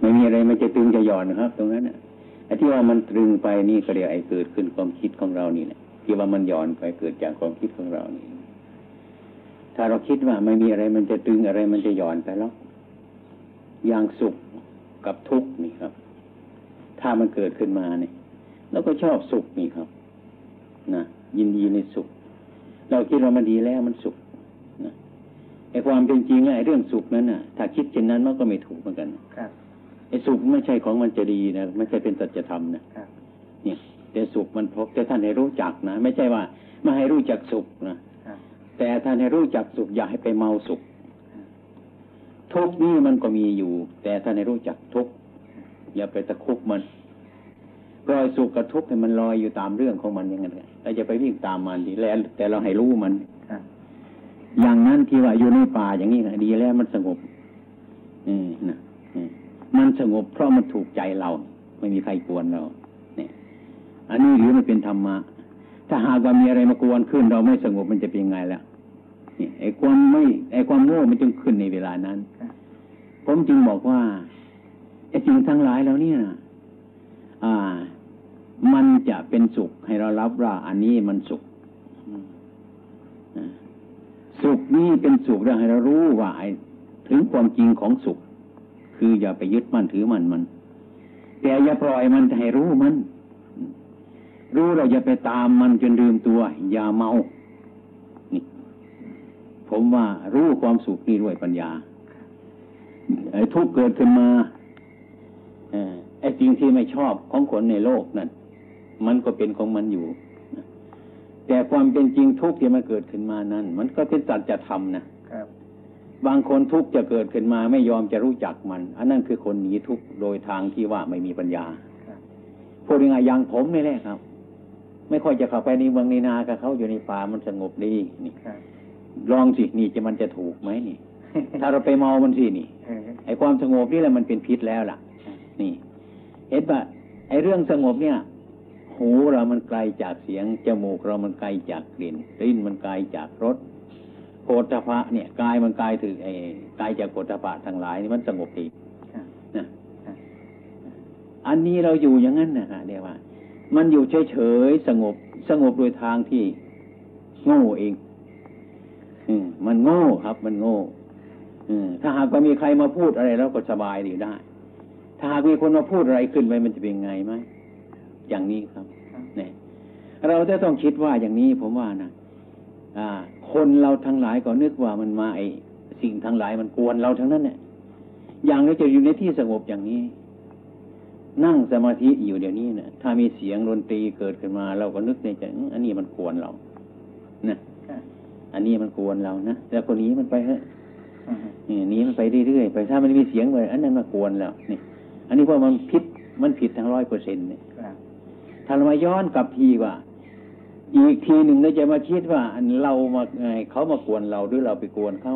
ไม่มีอะไรมันจะตึงจะหย่อนนะครับ ตรงนั้นน่ะไอ้ที่ว่ามันตรึงไปนี่ก็เรียกไอ้เกิดขึ้นความคิดของเรานี่แหละที่ว่ามันหย่อนไปเกิดจากความคิดของเรานี่ ถ้าเราคิดว่าไม่มีอะไรมันจะตึงอะไรมันจะหย่อนไปแล้วอย่างสุขกับทุกข์นี่ครับ ถ้ามันเกิดขึ้นมาเนี่ยเราก็ชอบสุขนี่ครับนะยินดีในสุข เราคิดว่ามันดีแล้วมันสุขนะไอ้ความเป็นจริงไอ้เรื่องสุขนั้นน่ะ ถ้าคิดเช่นนั้นมันก็ไม่ถูกเหมือนกันครับ ไอ้สุขไม่ใช่ของมันจะดีนะไม่ใช่เป็นสัจธรรมนะครับเนี่ยแต่สุขมันพบแต่ท่านให้รู้จักนะไม่ใช่ว่าไม่ให้รู้จักสุขนะครับแต่ท่านให้รู้จักสุขอย่าให้ไปเมาสุข ทุกข์นี่มันก็มีอยู่ แต่ท่านให้รู้จักทุกข์อย่าไปตะคุบมันรอยสุขกับทุกข์ให้มันลอยอยู่ตามเรื่องของมันอย่างนั้นแหละเราจะไปวิ่งตามมันดีแล้ว แต่เราให้รู้มันครับอย่างนั้นที่ว่าอยู่ในป่าอย่างนี้นะดีแล้วมันสงบ อืมนะอืม มันสงบเพราะมันถูกใจเรา ไม่มีใครกวนเรา เนี่ย อันนี้หรือมันเป็นธรรมะ ถ้าหากว่ามีอะไรมากวนขึ้น เราไม่สงบมันจะเป็นยังไงล่ะเนี่ยไอ้ความไม่ไอ้ความโง่มันจึงขึ้นในเวลานั้น ผมจึงบอกว่าไอ้สิ่งทั้งหลายแล้วเนี่ย อ่า มันจะเป็นสุขให้เรารับว่า อันนี้มันสุขสุขนี้เป็นสุขเราให้เรารู้ว่าถึงความจริงของสุข คืออย่าไปยึดมั่นถือมันมัน แต่อย่าปล่อยมันให้รู้มัน รู้เราอย่าไปตามมันจนลืมตัว อย่าเมานี่ผมว่ารู้ความสุขนี่ด้วยปัญญาไอ้ทุกเกิดขึ้นมาอไอ้สิ่งที่ไม่ชอบของคนในโลกนั่นมันก็เป็นของมันอยู่แต่ความเป็นจริงทุกข์ที่มันเกิดขึ้นมานั้น มันก็เป็นสัจธรรมนะ บางคนทุกข์จะเกิดขึ้นมาไม่ยอมจะรู้จักมัน อันนั้นคือคนหนีทุกข์โดยทางที่ว่าไม่มีปัญญาพูดยังไงอย่างผมนี่แหละครับ ไม่ค่อยจะเข้าไปในเมืองในนากับเขาอยู่ในป่ามันสงบดีนี่ลองสินี่จะมันจะถูกไหมนี่ ถ้าเราไปเมามันสินี่ไอ้ความสงบนี่แหละมันเป็นพิษแล้วล่ะ นี่ เห็นปะไอ้เรื่องสงบเนี่ย หูเรามันไกลจากเสียงจมูกเรามันไกลจากกลิ่นลิ้นมันไกลจากรส โผฏฐพะเนี่ยกายมันไกลถึงไอ้ไกลจากโผฏฐพะทั้งหลายนี่มันสงบดีครับนะครับอันนี้เราอยู่อย่างนั้นนะฮะเรียกว่า มันอยู่เฉยๆสงบสงบโดยทางที่โง่เองอืมมันโง่ครับ มันโง่อืมถ้าหากว่ามีใครมาพูดอะไรเราก็สบายดีได้ ถ้าหากมีคนมาพูดอะไรขึ้นไปมันจะเป็นไงไหมอย่างนี้ครับครับเนี่ยเราจะต้องคิดว่าอย่างนี้ผมว่านะอ่า คนเราทั้งหลายก็นึกว่ามันมาไอสิ่งทั้งหลายมันกวนเราทั้งนั้นเนี่ยอย่างเราจะอยู่ในที่สงบอย่างนี้ นั่งสมาธิอยู่เดี๋ยวนี้เนี่ยถ้ามีเสียงดนตรีเกิดขึ้นมา เราก็นึกในใจอื้ออันนี้มันกวนเรานะครับอันนี้มันกวนเรานะแล้วคนนี้มันไปเถอะอืมนี่หนีมันไปเรื่อยๆไปถ้ามันมีเสียงเลยอันนั้นมากวนแล้วนี่ อันนี้เพราะมันผิดมันผิดทั้งร้อยเปอร์เซ็นต์เนี่ยครับถ้าเรามาย้อนกลับทีว่า อีกทีหนึ่งเราจะมาคิดว่าอันเรามาไงเขามากวนเราหรือเราไปกวนเขา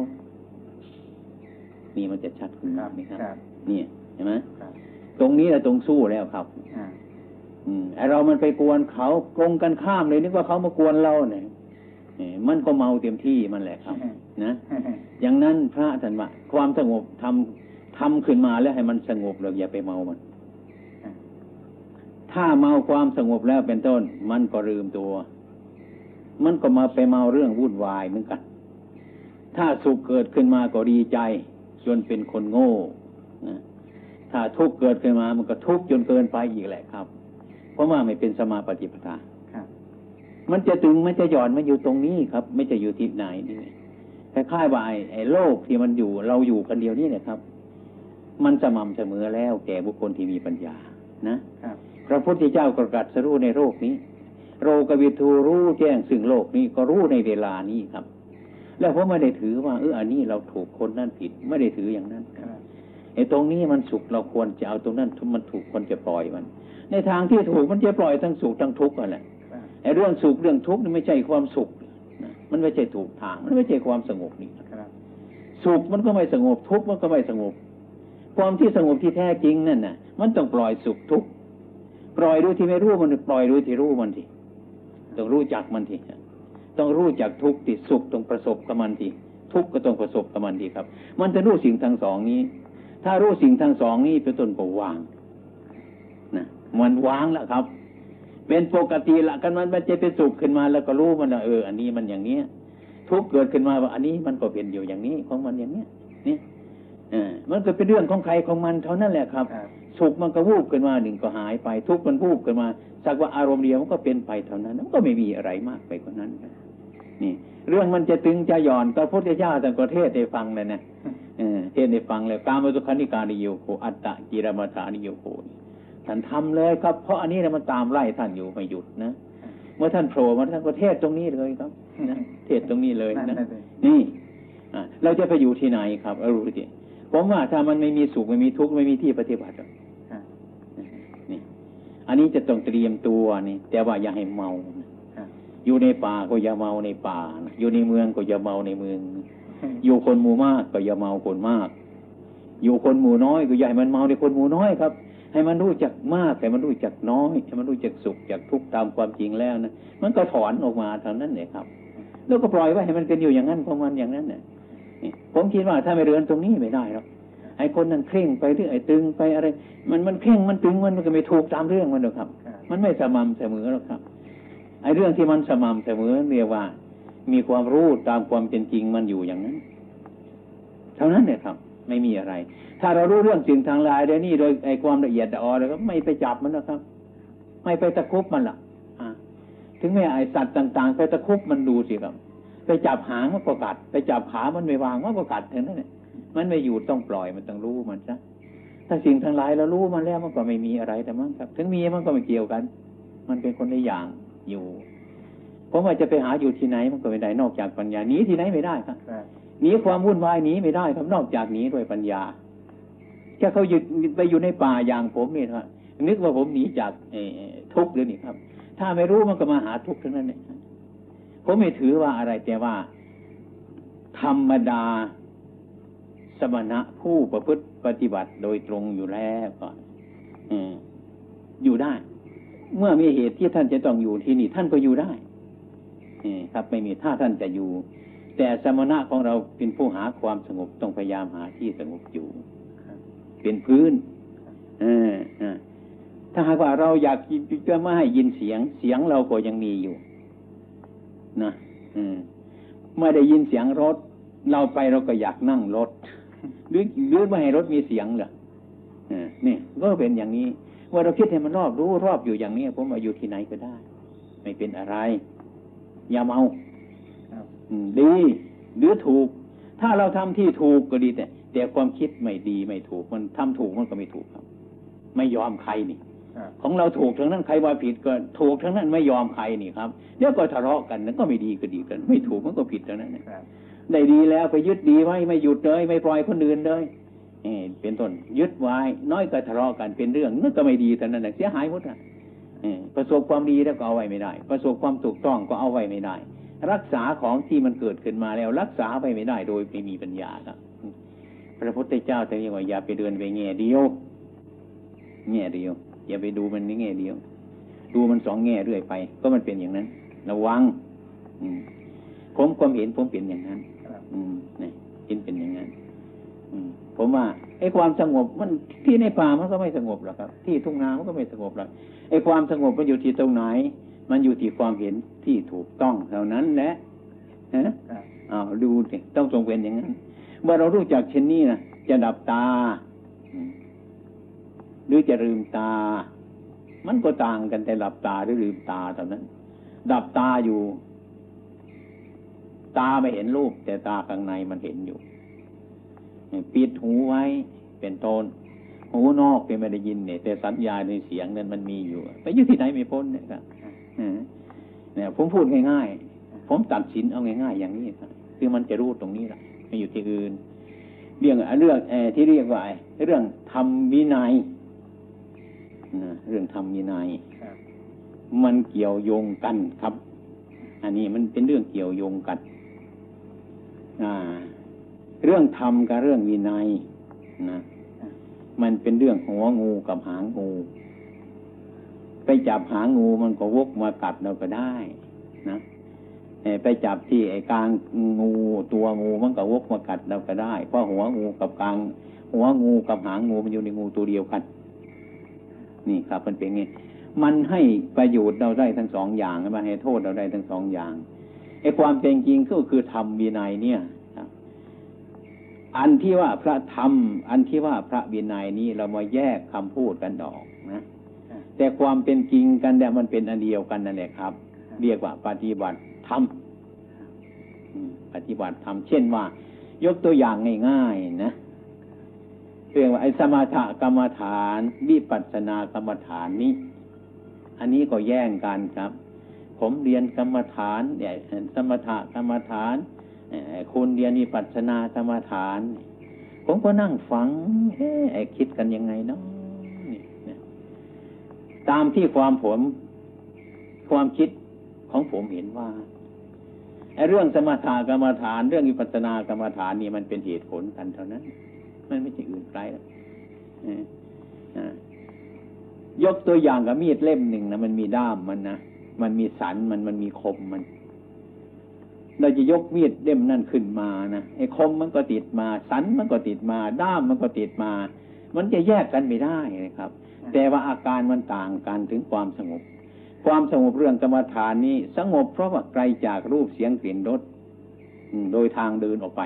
นี่มันจะชัดขึ้นครับไหมครับครับ เนี่ยเห็นไหมครับตรงนี้แหละตรงสู้แล้วครับอ่าอืมไอเรามันไปกวนเขาตรงกันข้ามเลยนึกว่าเขามากวนเราเนี่ยเอ่อมันก็เมาเต็มที่มันแหละครับ นะอย่างนั้นพระท่านว่าความสงบทำทำขึ้นมาแล้วให้มันสงบเราอย่าไปเมามัน ถ้าเมาความสงบแล้วเป็นต้น มันก็ลืมตัว มันก็มาไปเมาเรื่องวุ่นวายเหมือนกัน ถ้าสุขเกิดขึ้นมาก็ดีใจ จนเป็นคนโง่นะถ้าทุกข์เกิดขึ้นมามันก็ทุกข์จนเกินไปอีกแหละครับ เพราะว่าไม่เป็นสมาปฏิปทาครับมันจะตึงมันจะหย่อนมันอยู่ตรงนี้ครับ ไม่จะอยู่ที่ไหนนี่คล้ายๆว่าไอ้ไอ้โลกที่มันอยู่เราอยู่กันเดียวนี่เนี่ยครับ มันสม่ำเสมอแล้วแก่บุคคลที่มีปัญญา นะครับพระพุทธเจ้าก็ตรัสรู้ในโลกนี้ โรกวิทูรู้แจ้งซึ่งโลกนี้ก็รู้ในเวลานี้ครับ แล้วผมไม่ได้ถือว่าเอออันนี้เราถูกคนนั่นผิดไม่ได้ถืออย่างนั้นครับไอ้ตรงนี้มันสุขเราควรจะเอาตรงนั้นมันถูกควรจะปล่อยมัน ในทางที่ถูกมันจะปล่อยทั้งสุขทั้งทุกข์อะไรครับไอ้เรื่องสุขเรื่องทุกข์นี่ไม่ใช่ความสุขนะมันไม่ใช่ถูกทาง มันไม่ใช่ความสงบนี่ครับสุขมันก็ไม่สงบทุกข์มันก็ไม่สงบ ความที่สงบที่แท้จริงนั่นน่ะ มันต้องปล่อยสุขทุกข์ปล่อยโดยที่ไม่รู้มันปล่อยโดยที่รู้มันที ต้องรู้จักมันทีต้องรู้จักทุกข์ที่สุขต้องประสบกับมันทีทุกข์ก็ต้องประสบกับมันทีครับ มันจะรู้สิ่งทั้งสองนี้ ถ้ารู้สิ่งทั้งสองนี้เป็นต้นก็วางนะมันวางแล้วครับ เป็นปกติละกันมันมันจะเป็นสุขขึ้นมาแล้วก็รู้มันว่าเออ อันนี้มันอย่างเนี้ย ทุกข์เกิดขึ้นมาว่าอันนี้มันก็เป็นอยู่อย่างนี้ของมันอย่างเนี้ยนี่เออมันก็เป็นเรื่องของใครของมันเท่านั้นแหละครับครับ สุขมันก็วูบขึ้นมาหนึ่งก็หายไป ทุกข์มันวูบขึ้นมา สักว่าอารมณ์เดียวมันก็เป็นไปเท่านั้นมันก็ไม่มีอะไรมากไปกว่านั้นครับนี่ เรื่องมันจะตึงจะหย่อนก็พุทธเจ้าแต่ก็เทศให้ฟังเลยนะเออเทศให้ฟังเลยการมตุคันิการนิโยโคอัตตะกิรมาฐานิโยโคนี่ท่านทำเลยครับ เพราะอันนี้นะมันตามไล่ท่านอยู่ไม่หยุดนะเมื่อท่านโผล่มาท่านก็เทศตรงนี้เลยครับนะเทศตรงนี้เลยนั่นนะนั่นเลยนี่อะเราจะไปอยู่ที่ไหนครับเอารู้ดิผมว่าถ้ามันไม่มีสุขไม่มีทุกข์ไม่มีที่ปฏิบัติหรอกครับนี่ อันนี้จะต้องเตรียมตัวนี่แต่ว่าอย่าให้เมานะครับอยู่ในป่าก็อย่าเมาในป่านะอยู่ในเมืองก็อย่าเมาในเมือง อยู่คนหมู่มากก็อย่าเมาคนมาก อยู่คนหมู่น้อยก็อย่าให้มันเมาในคนหมู่น้อยครับ ให้มันรู้จักมากให้มันรู้จักน้อยให้มันรู้จักสุขจากทุกข์ตามความจริงแล้วนะมันก็ถอนออกมาเท่านั้นเลยครับ แล้วก็ปล่อยไว้ให้มันเป็นอยู่อย่างนั้นของมันอย่างนั้นเนี่ยนี่ผมคิดว่าถ้าไม่เรือนตรงนี้ไม่ได้หรอก ไอ้คนนั้นเคร่งไปเรื่อยตึงไปอะไร มันมันเคร่งมันตึงมันก็ไม่ถูกตามเรื่องมันหรอกครับครับ มันไม่สม่ำเสมอหรอกครับ ไอ้เรื่องที่มันสม่ำเสมอเรียกว่า มีความรู้ตามความเป็นจริงมันอยู่อย่างนั้น เท่านั้นเนี่ยครับ ไม่มีอะไร ถ้าเรารู้เรื่องสิ่งทางลายเดี๋ยวนี้โดยไอ้ความละเอียดอ่อนแล้วก็ไม่ไปจับมันนะครับ ไม่ไปตะครุบมันละอ่าถึงแม้ไอสัตว์ต่าง ๆ ไปตะครุบมันดูสิครับ ไปจับหางมันก็กัด ไปจับขามันไม่วางมันก็กัดถึงนั้นเนี่ย มันไม่อยู่ต้องปล่อยมันต้องรู้มันซะถ้าสิ่งทั้งหลายเรารู้มันแล้วมันก็ไม่มีอะไรแต่มั้งครับ ถึงมีมันก็ไม่เกี่ยวกัน มันเป็นคนในอย่างอยู่ผมว่าจะไปหาอยู่ที่ไหนมันก็ไม่ได้นอกจากปัญญาหนีที่ไหนไม่ได้ครับครับหนีความวุ่นวายหนีไม่ได้ครับนอกจากหนีด้วยปัญญาแค่เขาหยุดไปอยู่ในป่าอย่างผมนี่ครับนึกว่าผมหนีจากเอ่อทุกข์เลยนี่ครับ ถ้าไม่รู้มันก็มาหาทุกข์ทั้งนั้นเนี่ยผมไม่ถือว่าอะไรแต่ว่า ธรรมดา สมณะผู้ประพฤติปฏิบัติโดยตรงอยู่แล้วก่อนอยู่ได้ เมื่อมีเหตุที่ท่านจะต้องอยู่ที่นี่ ท่านก็อยู่ได้ครับไม่มีถ้าท่านจะอยู่ แต่สมณะของเราเป็นผู้หาความสงบต้องพยายามหาที่สงบอยู่เป็นพื้นถ้าหากว่าเราอยากจะไม่ให้ยินเสียง เสียงเราก็ยังมีอยู่ นะไม่ได้ยินเสียงรถ เราไปเราก็อยากนั่งรถ หรือหรือไม่ให้รถมีเสียงเหรอเออนี่ก็เป็นอย่างนี้ ว่าเราคิดให้มันรอบรู้รอบอยู่อย่างนี้ผมว่าอยู่ที่ไหนก็ได้ ไม่เป็นอะไร อย่าเมาครับอืมดีหรือถูก ถ้าเราทำที่ถูกก็ดีแต่ แต่ความคิดไม่ดีไม่ถูก มันทำถูกมันก็ไม่ถูกครับ ไม่ยอมใครนี่ครับของเราถูกทั้งนั้นใครว่าผิดก็ถูกทั้งนั้นไม่ยอมใครนี่ครับเดี๋ยวก็ทะเลาะกันนั่นก็ไม่ดีก็ดีกัน ไม่ถูกมันก็ผิดทั้งนั้นนะครับ ได้ดีแล้วไปยึดดีไว้ไม่หยุดเลย ไม่ปล่อยคนอื่นเลยเออเป็นต้นยึดไว้ น้อยก็ทะเลาะกันเป็นเรื่องนั่นก็ไม่ดีแต่นั้นนะเสียหายหมดอะประสบความดีแล้วก็เอาไว้ไม่ได้ ประสบความถูกต้องก็เอาไว้ไม่ได้ รักษาของที่มันเกิดขึ้นมาแล้ว รักษาไว้ไม่ได้โดยไม่มีปัญญาครับพระพุทธเจ้าแต่ยังว่าอย่าไปเดินไปแง่เดียวแง่เดียว อย่าไปดูมันในแง่เดียว ดูมันสองแง่เรื่อยไป ก็มันเป็นอย่างนั้น ระวังอืผมความเห็นผมเป็นอย่างนั้น อืมนี่เห็นเป็นอย่างนั้นอืมผมว่าไอ้ความสงบมันที่ในป่ามันก็ไม่สงบหรอกครับ ที่ทุ่งนามันก็ไม่สงบหรอกไอ้ความสงบมันอยู่ที่ตรงไหน มันอยู่ที่ความเห็นที่ถูกต้องเท่านั้นแหละฮะครับอ้าวดูสิต้องทรงเป็นอย่างนั้นเมื่อเรารู้จักเช่นนี้นะจะดับตาอืมหรือจะลืมตา มันก็ต่างกันแต่หลับตาหรือลืมตาเท่านั้น ดับตาอยู่ ตาไม่เห็นรูป แต่ตาข้างในมันเห็นอยู่ปิดหูไว้เป็นต้นหูนอกเป็นไม่ได้ยินเนี่ย แต่สัญญาในเสียงนั้นมันมีอยู่ไปอยู่ที่ไหนไม่พ้นเนี่ยครับอืมเนี่ย ผมพูดง่ายๆผมตัดสินเอาง่ายๆ อย่างนี้ครับคือมันจะรู้ตรงนี้แหละไม่อยู่ที่อื่นเรื่องเรื่องเออที่เรียกว่าไอ้เรื่องทำวินัยนะเรื่องทำวินัยครับมันเกี่ยวโยงกันครับ อันนี้มันเป็นเรื่องเกี่ยวโยงกันอ่า เรื่องธรรมกับเรื่องวินัยนะมันเป็นเรื่องหัวงูกับหางงู ไปจับหางงูมันก็วกมากัดเราก็ได้นะเอ่อไปจับที่ไอ้กลางงูตัวงูมันก็วกมากัดเราก็ได้เพราะหัวงูกับกลาง หัวงูกับหางงูมันอยู่ในงูตัวเดียวกัน นี่ครับมันเป็นไงมันให้ประโยชน์เราได้ทั้งสองอย่างมันให้โทษเราได้ทั้งสองอย่าง ไอ้ความเป็นจริงก็คือธรรมวินัยเนี่ยอันที่ว่าพระธรรม อันที่ว่าพระวินัยนี้เรามาแยกคำพูดกันดอกนะ แต่ความเป็นจริงกันเนี่มันเป็นอันเดียวกันนั่นแหละครับ เรียกว่าปฏิบัติธรรมอืมปฏิบัติธรรมเช่นว่า ยกตัวอย่างง่ายๆนะเรื่องว่าไอ้สมถกรรมฐานวิปัสสนากรรมฐานนี้ อันนี้ก็แย่งกันครับ ผมเรียนกรรมฐานเนี่ยสมถะกรรมฐานคุณเรียนวิปัสนากรรมฐาน ผมก็นั่งฟังเอ๊ะไอ้คิดกันยังไงเนาะนี่ตามที่ความผม ความคิดของผมเห็นว่าไอ้เรื่องสมถกรรมฐาน เรื่องวิปัสสนากรรมฐานนี่มันเป็นเหตุผลกันเท่านั้น มันไม่ใช่อื่นไกลหรอกยกตัวอย่างกับมีดเล่มหนึ่งนะมันมีด้ามมันนะ มันมีสันมันมันมีคมมัน เราจะยกมีดเล่มนั่นขึ้นมานะไอ้คมมันก็ติดมา สันมันก็ติดมา ด้ามมันก็ติดมา มันจะแยกกันไม่ได้นะครับ แต่ว่าอาการมันต่างกันถึงความสงบ ความสงบเรื่องกรรมฐานนี้ สงบเพราะว่าไกลจากรูปเสียงกลิ่นรสอืมโดยทางเดินออกไป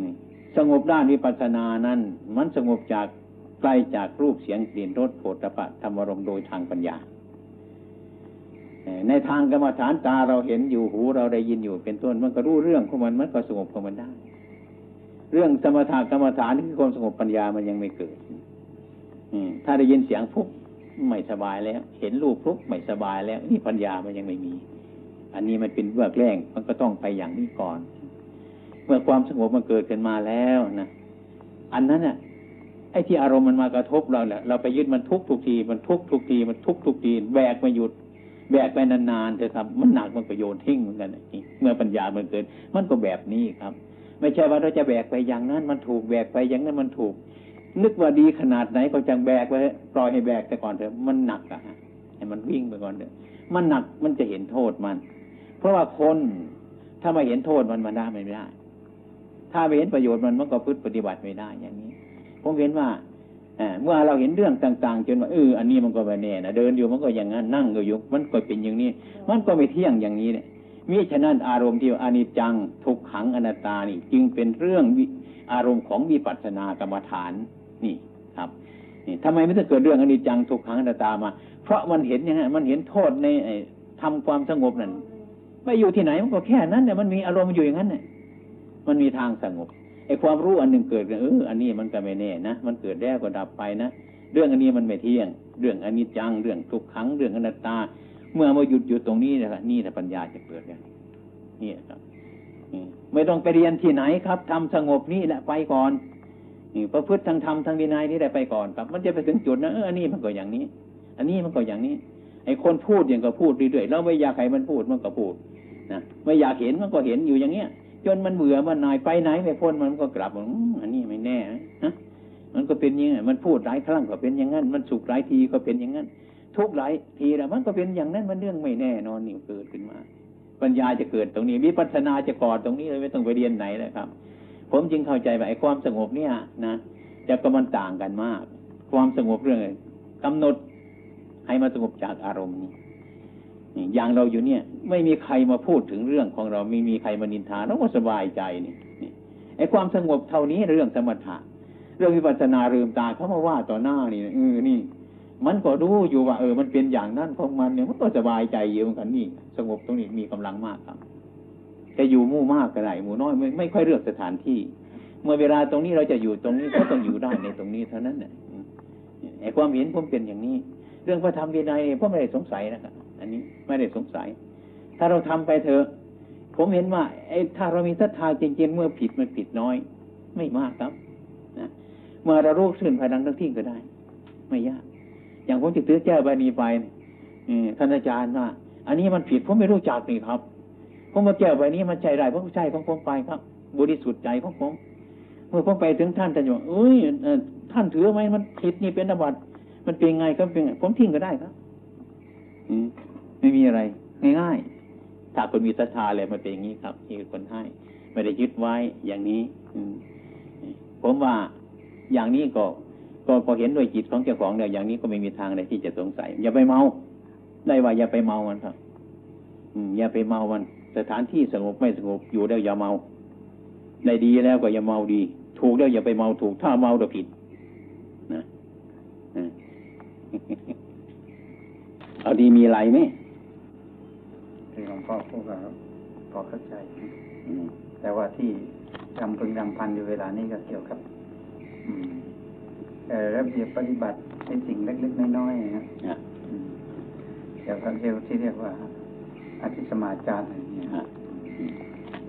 นี่สงบด้านวิปัสสนานั้น มันสงบจากไกลจากรูปเสียงกลิ่นรสโผฏฐัพพะธรรมารมณ์โดยทางปัญญาเอ่อ ในทางกรรมฐานตาเราเห็นอยู่หูเราได้ยินอยู่เป็นต้นมันก็รู้เรื่องของมันมันก็สงบของมันได้ เรื่องสมถะกรรมฐานคือความสงบปัญญามันยังไม่เกิดถ้าได้ยินเสียงปุ๊บไม่สบายแล้ว เห็นรูปปุ๊บไม่สบายแล้ว นี่ปัญญามันยังไม่มี อันนี้มันเป็นเบื้องแรกมันก็ต้องไปอย่างนี้ก่อน เมื่อความสงบมันเกิดขึ้นมาแล้วนะอันนั้นน่ะไอ้ที่อารมณ์มันมากระทบเราแหละเราไปยึดมันทุกทุกทีมันทุกทุกทีมันทุกทุกทีแบกไม่หยุด แบกไปนานๆเถอะครับ มันหนักมันก็โยนทิ้งเหมือนกันเมื่อปัญญามันเกิด มันก็แบบนี้ครับ ไม่ใช่ว่าเราจะแบกไปอย่างนั้น มันถูกแบกไปอย่างนั้นมันถูก นึกว่าดีขนาดไหนก็จังแบกไว้ปล่อยให้แบกแต่ก่อนเถอะมันหนักอะฮะให้มันวิ่งไปก่อนเถอะมันหนักมันจะเห็นโทษมัน เพราะว่าคนถ้าไม่เห็นโทษมันมันได้ไม่ได้ ถ้าไม่เห็นประโยชน์มันมันก็พึ่ปฏิบัติไม่ได้อย่างนี้ ผมเห็นว่า เมื่อเราเห็นเรื่องต่าง ๆ จนว่าเอออันนี้มันก็ไม่แน่นะเดินอยู่มันก็อย่างนั้นนั่งก็อยู่มันก็เป็นอย่างนี้ มันก็ไม่เที่ยงอย่างนี้เนี่ยมิฉะนั้นอารมณ์ที่อานิจจังทุกขังอนัตตานี่ จึงเป็นเรื่องอารมณ์ของวิปัสสนากรรมฐานนี่ครับนี่ทำไมไม่ต้องเกิดเรื่องอนิจจังทุกขังอนัตตามา เพราะมันเห็นอย่างนั้นมันเห็นโทษในไอ้ทำความสงบนั่นไม่อยู่ที่ไหนมันก็แค่นั้นเนี่ยมันมีอารมณ์อยู่อย่างนั้นเนี่ยมันมีทางสงบ ไอ้ความรู้อันหนึ่งเกิดเอออันนี้มันก็ไม่แน่นะมันเกิดแล้วก็ดับไปนะเรื่องอันนี้มันไม่เที่ยง เรื่องอันิจจังเรื่องทุกขังเรื่องอนัตตา เมื่อมาหยุดอยู่ตรงนี้นะครับนี่แหละปัญญาจะเกิดกันนี่ครับไม่ต้องไปเรียนที่ไหนครับทำสงบนี่แหละไปก่อนนี่ประพฤติทางธรรมทางวินัยนี่ได้ไปก่อนครับ มันจะไปถึงจุดนะเอออันนี้มันก็อย่างนี้ อันนี้มันก็อย่างนี้ ไอ้คนพูดอย่างก็พูดเรื่อยๆแล้วไม่อยากให้มันพูดมันก็พูดนะไม่อยากเห็นมันก็เห็นอยู่อย่างเงี้ย จนมันเบื่อมันหน่ายไปไหนไม่พ้นมันก็กลับอันนี้ไม่แน่นะมันก็เป็นอย่างนี้มันพูดหลายครั้งก็เป็นอย่างนั้น มันสุขหลายทีก็เป็นอย่างนั้น ทุกหลายทีแล้วมันก็เป็นอย่างนั้นมันเรื่องไม่แน่นอนนี่เกิดขึ้นมา ปัญญาจะเกิดตรงนี้วิปัสสนาจะก่อตรงนี้เลยไม่ต้องไปเรียนไหนเลยครับ ผมจึงเข้าใจว่าไอ้ความสงบเนี่ยนะจะก็มันต่างกันมาก ความสงบเรื่องกำหนดให้มาสงบจากอารมณ์นี้ อย่างเราอยู่เนี่ย ไม่มีใครมาพูดถึงเรื่องของเราไม่มีใครมานินทาเราก็สบายใจนี่ไอ้ความสงบเท่านี้เรื่องสมถะ เรื่องวิปัสสนาเรื่มตาเขามาว่าต่อหน้านี่เออนี่ มันก็รู้อยู่ว่า เออ มันเป็นอย่างนั้นของมันเนี่ยมันก็สบายใจอยู่เหมือนกันนี่ สงบตรงนี้มีกำลังมากครับจะอยู่มู่มากก็ได้หมู่น้อยไม่ไม่ค่อยเลือกสถานที่ เมื่อเวลาตรงนี้เราจะอยู่ตรงนี้ก็ต้องอยู่ได้ในตรงนี้เท่านั้นเนี่ยไอ้ความเห็นผมเป็นอย่างนี้ เรื่องพระธรรมวินัยผมไม่ได้สงสัยนะครับ อันนี้ไม่ได้สงสัย ถ้าเราทำไปเถอะ ผมเห็นว่าไอ้ถ้าเรามีศรัทธาจริงๆเมื่อผิดมันผิดน้อย ไม่มากครับนะเมื่อเรารู้สื่นภายหลังทั้งที่ก็ได้ ไม่ยาก อย่างผมจะตื้อแก้ใบนี้ไปท่านอาจารย์ว่า อันนี้มันผิดผมไม่รู้จักนี่ครับ ผมมาแก้ใบนี้มันใจได้ผมใจของผมไปครับ บริสุทธิ์ใจของผมเมื่อผมไปถึงท่านท่านบอกเอ้ยท่านถือไหมมันผิดนี่เป็นอบัตมันเป็นไงก็เป็นไงผมทิ้งก็ได้ครับ อื ไม่มีอะไร ง่ายๆถ้าคนมีศรัทธาเลยมันเป็นอย่างนี้ครับที่คนให้ไม่ได้ยึดไว้อย่างนี้ อืผมว่าอย่างนี้ก็ก็ก็เห็นด้วยจิตของเจ้าของเนี่ยอย่างนี้ก็ไม่มีทางใดที่จะสงสัย อย่าไปเมา ได้ว่าอย่าไปเมามันครับ อืม อย่าไปเมามัน สถานที่สงบไม่สงบอยู่แล้วอย่าเมาได้ดีแล้วก็อย่าเมาดี ถูกแล้วอย่าไปเมาถูก ถ้าเมาเราผิดนะอ่าเอาดีมีไรไหม ที่หลวงพ่อพูดก็พอเข้าใจอืมแต่ว่าที่รำพึงรำพันอยู่เวลานี้ก็เกี่ยวกับอืมเอ่อระเบียบปฏิบัติในสิ่งเล็กๆน้อยๆนะอะอืมเกี่ยวกับเรื่องที่เรียกว่า อธิสมาจารอะไรเนี่ยอะ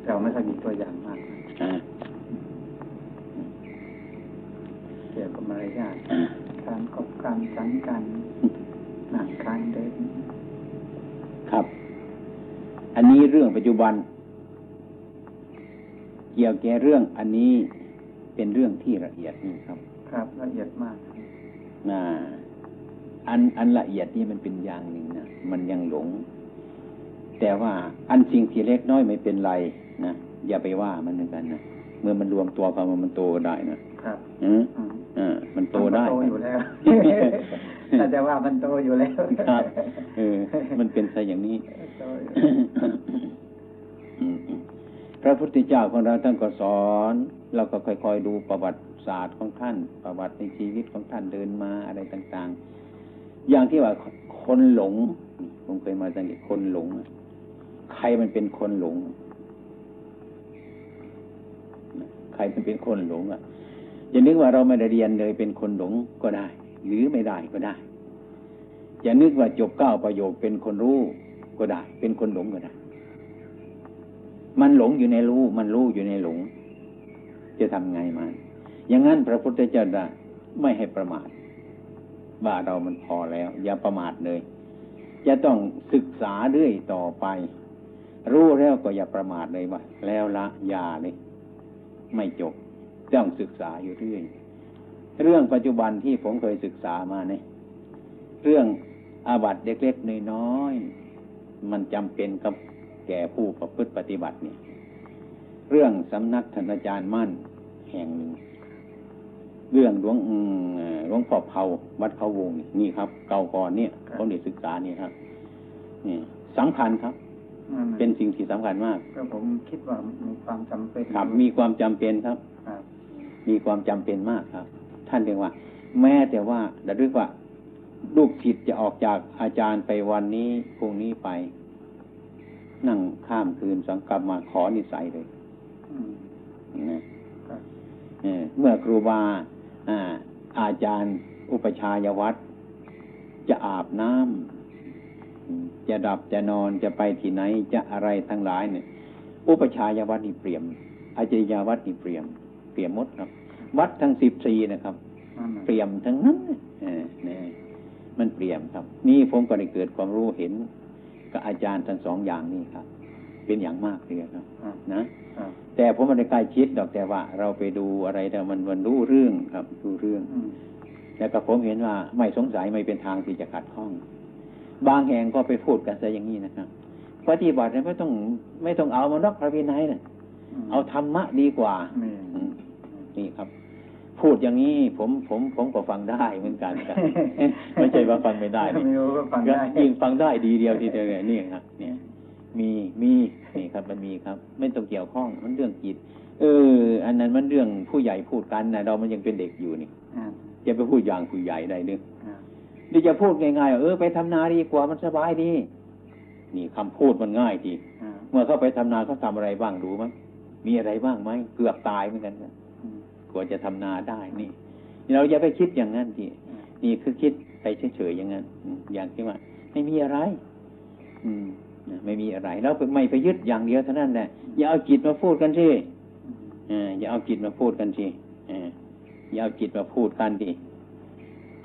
เราไม่ค่อยมีตัวอย่างมากนะอ่าเกี่ยวกับมารยาทอ่าการกบการสันกันหนังการเดินครับ อันนี้เรื่องปัจจุบัน เกี่ยวแก่เรื่องอันนี้เป็นเรื่องที่ละเอียดนี่ครับ ครับละเอียดมากนะอันอันละเอียดนี่มันเป็นอย่างหนึ่งนะมันยังหลง แต่ว่าอันสิ่งที่เล็กน้อยไม่เป็นไรนะอย่าไปว่ามันเหมือนกันนะเมื่อมันรวมตัวกันมันโตได้นะครับอืมอืมอ่ามันโตได้มันโตอยู่แล้ว ถ้าจะว่ามันโตอยู่แล้วครับเออ มันเป็นซะอย่างนี้โตอยู่พระพุทธเจ้าของเราท่านก็สอนเราก็ค่อยๆดูประวัติศาสตร์ของท่าน ประวัติในชีวิตของท่านเดินมาอะไรต่าง ๆ อย่างที่ว่าคนหลงผมเคยมาสังเกตคนหลง ใครมันเป็นคนหลง ใครมันเป็นคนหลงอะอย่านึกว่าเราไม่ได้เรียนเลยเป็นคนหลงก็ได้ หรือไม่ได้ก็ได้อย่านึกว่าจบเก้าประโยคเป็นคนรู้ก็ได้ เป็นคนหลงก็ได้ มันหลงอยู่ในรู้ มันรู้อยู่ในหลง จะทำไงมันอย่างนั้นพระพุทธเจ้าได้ไม่ให้ประมาทว่าเรามันพอแล้ว อย่าประมาทเลย จะต้องศึกษาเรื่อยต่อไป รู้แล้วก็อย่าประมาทเลยว่าแล้วละยาเลย ไม่จบต้องศึกษาอยู่เรื่อย เรื่องปัจจุบันที่ผมเคยศึกษามาเนี่ยเรื่องอาบัติเล็กๆน้อยๆมันจำเป็นกับแก่ผู้ประพฤติปฏิบัติเนี่ยเรื่องสำนักท่านอาจารย์มั่นแห่งหนึ่งเรื่องหลวงอืมเอ่อหลวงพ่อเผาวัดเขาวงนี่นี่ครับ เก่าก่อนเนี่ยเขาได้ศึกษานี่ครับนี่สำคัญครับนั่นน่ะเป็นสิ่งที่สำคัญมากก็ผมคิดว่ามีความจำเป็นครับ มีความจำเป็นครับครับมีความจำเป็นมากครับ ท่านเรียกว่า แม้แต่ว่าระลึกว่า ลูกศิษย์จะออกจากอาจารย์ไปวันนี้พรุ่งนี้ไป นั่งข้ามคืนสังกลับมาขอนิสัยเลยอืมนะครับเออเมื่อครูบาอ่าอาจารย์อุปชายวัดจะอาบน้ำอืมจะดับจะนอนจะไปที่ไหนจะอะไรทั้งหลายเนี่ย อุปชายวัดนี่เปรียมอาจริยวัดนี่เปรียม เปรียมหมดครับ วัดทั้งสิบสี่นะครับนั่นน่ะ เปรียมทั้งนั้นเออเนี่ยมันเปรียมครับ นี่ผมก็ได้เกิดความรู้เห็นกับอาจารย์ทั้งสองอย่างนี้ครับ เป็นอย่างมากเลยครับครับนะครับแต่ผมไม่ได้ใกล้ชิดดอกแต่ว่า เราไปดูอะไรแต่มันมันรู้เรื่องครับรู้เรื่องอืมแล้วก็ผมเห็นว่าไม่สงสัยไม่เป็นทางที่จะขัดข้อง บางแห่งก็ไปพูดกันซะอย่างนี้นะครับปฏิบัติเนี่ยไม่ต้องไม่ต้องเอามานอกพระวินัยนะมเอาธรรมะดีกว่านี่อืมนี่ครับ พูดอย่างนี้ผมผมผมก็ฟังได้เหมือนกันครับไม่ใช่ว่าฟังไม่ได้นี่ไม่รู้ก็ฟังได้ยิ่งฟังได้ดีเดียวทีเดียวเลยนี่ครับ เนี่ย มีมีนี่ครับ มันมีครับ ไม่ต้องเกี่ยวข้องมันเรื่องจิต เออ อันนั้นมันเรื่องผู้ใหญ่พูดกันนะเรามันยังเป็นเด็กอยู่นี่อ่าอย่าไปพูดอย่างผู้ใหญ่ได้นึกอ่านี่จะพูดง่ายๆว่าเออไปทำนาดีกว่ามันสบายดีนี่คำพูดมันง่ายทีอ่าเมื่อเขาไปทำนาเขาทำอะไรบ้างรู้ไหมมีอะไรบ้างไหมเกือบตายเหมือนกันครับอืม กว่าจะทำนาได้นี่ เราอย่าไปคิดอย่างนั้นทีนี่คือคิดไปเฉยๆอย่างนั้นอย่างที่ว่า ไม่มีอะไร อืมไม่มีอะไรแล้วไม่ไปยึดอย่างเดียวเท่านั้นแหละอย่าเอาจิตมาพูดกันสิอย่าเอาจิตมาพูดกันสิอย่าเอาจิตมาพูดกันดิ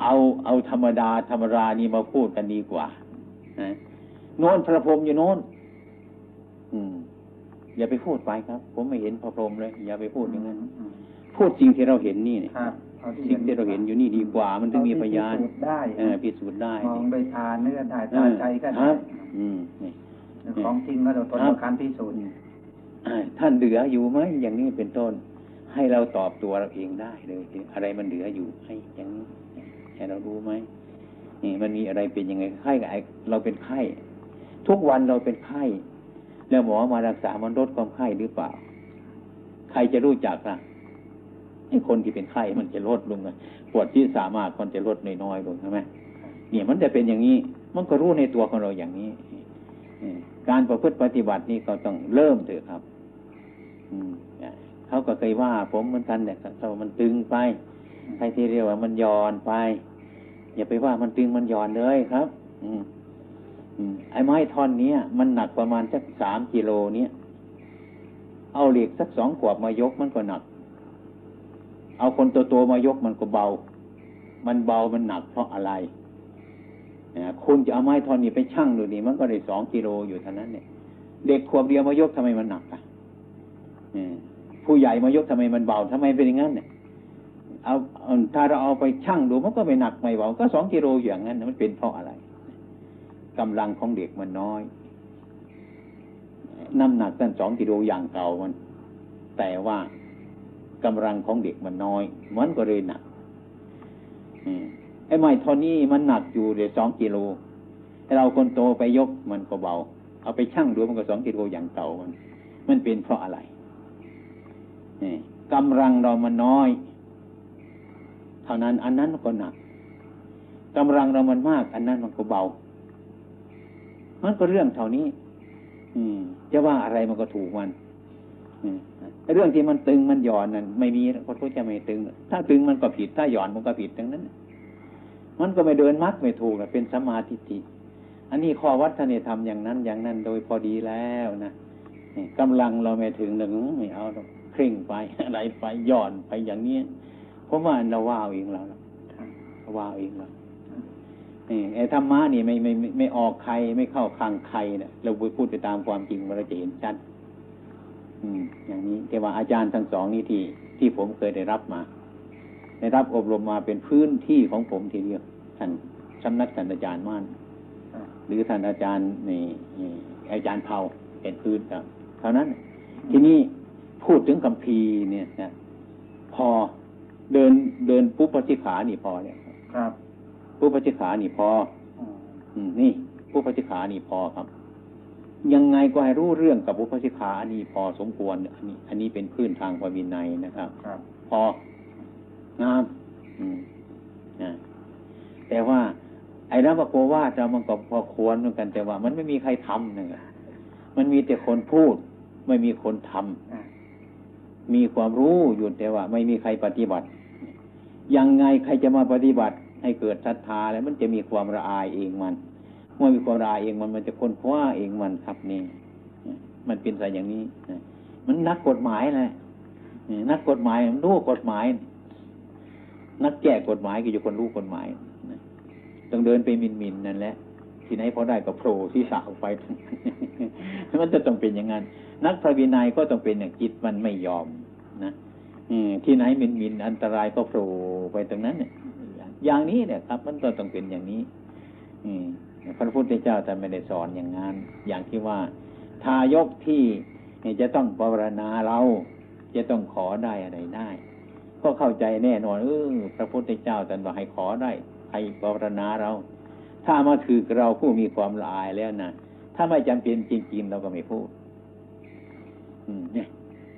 เอาเอาธรรมดาธรรมรานี่มาพูดกันดีกว่าโน้นพระพรหมอยู่โน้นอืมอย่าไปพูดไปครับ ผมไม่เห็นพระพรหมเลย อย่าไปพูดอย่างนั้น พูดสิ่งที่เราเห็นนี่เนี่ยครับเอาสิ่งที่เราเห็นอยู่นี่ดีกว่า มันถึงมีพยานเอที่พิสูจน์ได้เออพิสูจน์ได้มองโดยทานเนื้อได้เอตาอใจก็คได้รับอืมนี่ของจริงก็เราทนครับกับการพิสูจน์อ่าท่านเหลืออยู่ไหมอย่างนี้เป็นต้นใให้เราตอบตัวเราเองได้เลยอะไรมันเหลืออยู่ให้อย่างนี้ให้เรารู้ไหมนี่มันมีอะไรเป็นยังไงไข้กับไอเราเป็นไข้ ทุกวันเราเป็นไข้ แล้วหมอมารักษามันลดความไข้หรือเปล่า ใครจะรู้จักล่ะไอ้ คนที่เป็นไข้มันจะลดลงนะปวดที่สามารถมันจะลดน้อยๆลงใช่ไหมเนี่ยมันจะเป็นอย่างนี้มันก็รู้ในตัวของเราอย่างนี้การประพฤติปฏิบัตินี่ก็ต้องเริ่มเถอะครับอืมเขาก็เคยว่า ผมเหมือนกันเนี่ยถ้ามันตึงไปใครที่เรียกว่ามันย่อนไป อย่าไปว่ามันตึงมันย่อนเลยครับอืมอืมไอ้ไม้ท่อนเนี้ยมันหนักประมาณสักสามกิโลเนี้ยเอาเหล็กสักสองขวบมายกมันก็หนัก เอาคนตัวโตๆมายกมันก็เบา มันเบามันหนักเพราะอะไรคุณจะเอาไม้ท่อนนี้ไปชั่งดูดิมันก็ได้สองกิโลอยู่เท่านั้นเนี่ย เด็กขวบเดียวมายกทำไมมันหนักอะผู้ใหญ่มายกทำไมมันเบาทำไมเป็นอย่างนั้นเนี่ยเอาถ้าเราเอาไปชั่งดูมันก็ไม่หนักไม่เบาก็สองกิโลอย่างนั้นมันเป็นเพราะอะไรกำลังของเด็กมันน้อยน้ำหนักตั้งสองกิโลอย่างเก่ามัน แต่ว่า กำลังของเด็กมันน้อยมันก็เลยหนักไอ้ไม้ท่านี้มันหนักอยู่เดี๋ยวสองกิโลให้เราคนโตไปยกมันก็เบา เอาไปชั่งดูมันก็สองกิโลอย่างเก่ามัน มันเป็นเพราะอะไรนี่กำลังเรามันน้อย เท่านั้นอันนั้นก็หนักกำลังเรามันมาก อันนั้นมันก็เบา มันก็เรื่องเท่านี้ อืมจะว่าอะไรมันก็ถูกมัน เรื่องที่มันตึงมันหย่อนนั่นไม่มีคนก็จะไม่ตึง ถ้าตึงมันก็ผิด ถ้าหย่อนมันก็ผิดทั้งนั้น มันก็ไม่เดินมัดไม่ถูกนะเป็นสมาธิิอันนี้ข้อวัดท่านเนี่ยทำอย่างนั้นอย่างนั้นโดยพอดีแล้วนะนี่กำลังเราไม่ถึงหนึ่งไม่เอาเคร่งไปอะไรไปหย่อนไปอย่างนี้เพราะว่าเราว่าเอาเองเราเราว่าเอาเองเรานี่ไอ้ธรรมะนี่ไม่ไม่ไม่ออกใครไม่เข้าข้างใครเนี่ยเราไปพูดไปตามความจริงเราจะเห็นชัด อืม อย่างนี้แต่ว่าอาจารย์ทั้งสองนี่ที่ที่ผมเคยได้รับมา ได้รับอบรมมาเป็นพื้นที่ของผมทีเดียวท่านสำนักท่านอาจารย์ม่านหรือท่านอาจารย์นี่นี่อาจารย์เผาเป็นพื้นครับเท่านั้น ทีนี้พูดถึงคำพีร์เนี่ยนะพอเดินเดินปุ๊บปฏิขานี่พอเนี่ย ครับปุ๊บปฏิขานี่พออ๋ออืมนี่ปุ๊บปฏิขานี่พอครับ ยังไงก็ให้รู้เรื่องกับปุ๊บปฏิขาอันนี้พอสมควร อันนี้ อันนี้เป็นพื้นทางพระวินัยนะครับครับพองามอืมนะแต่ว่า ไอ้รับโกวาจะมันก็พอควรเหมือนกันแต่ว่า มันไม่มีใครทำหนึ่งอะมันมีแต่คนพูด ไม่มีคนทำอ่ามีความรู้อยู่แต่ว่า ไม่มีใครปฏิบัติ ยังไงใครจะมาปฏิบัติ ให้เกิดศรัทธาแล้วมันจะมีความละอายเองมัน เมื่อมีความละอายเองมันมันจะค้นคว้าเองมันครับนี่มันเป็นสายอย่างนี้มันนักกฎหมายแหละนักกฎหมายรู้กฎหมาย นักแก้กฎหมายก็อยู่คนรู้กฎหมายต้องเดินไปมินมินนั่นแหละที่ไหนพอได้ก็โผล่ที่สาออกไปมันจะต้องเป็นอย่างนั้น นักพระวินัยก็ต้องเป็นอย่างจิตมันไม่ยอมนะอืที่ไหนมินมินอันตรายก็โผล่ไปตรงนั้นเนี่ยอย่างนี้เนี่ยครับ มันก็ต้องเป็นอย่างนี้ อืม พระพุทธเจ้าท่านไม่ได้สอนอย่างนั้น อย่างที่ว่า ทายกที่จะต้องภาวนาเรา จะต้องขอได้อะไรได้ ก็เข้าใจแน่นอนเออพระพุทธเจ้าท่านบอกให้ขอได้ให้ภาวนาเรา ถ้ามาถือเราผู้มีความละอายแล้วนะถ้าไม่จำเป็นจริงๆเราก็ไม่พูดเนี่ย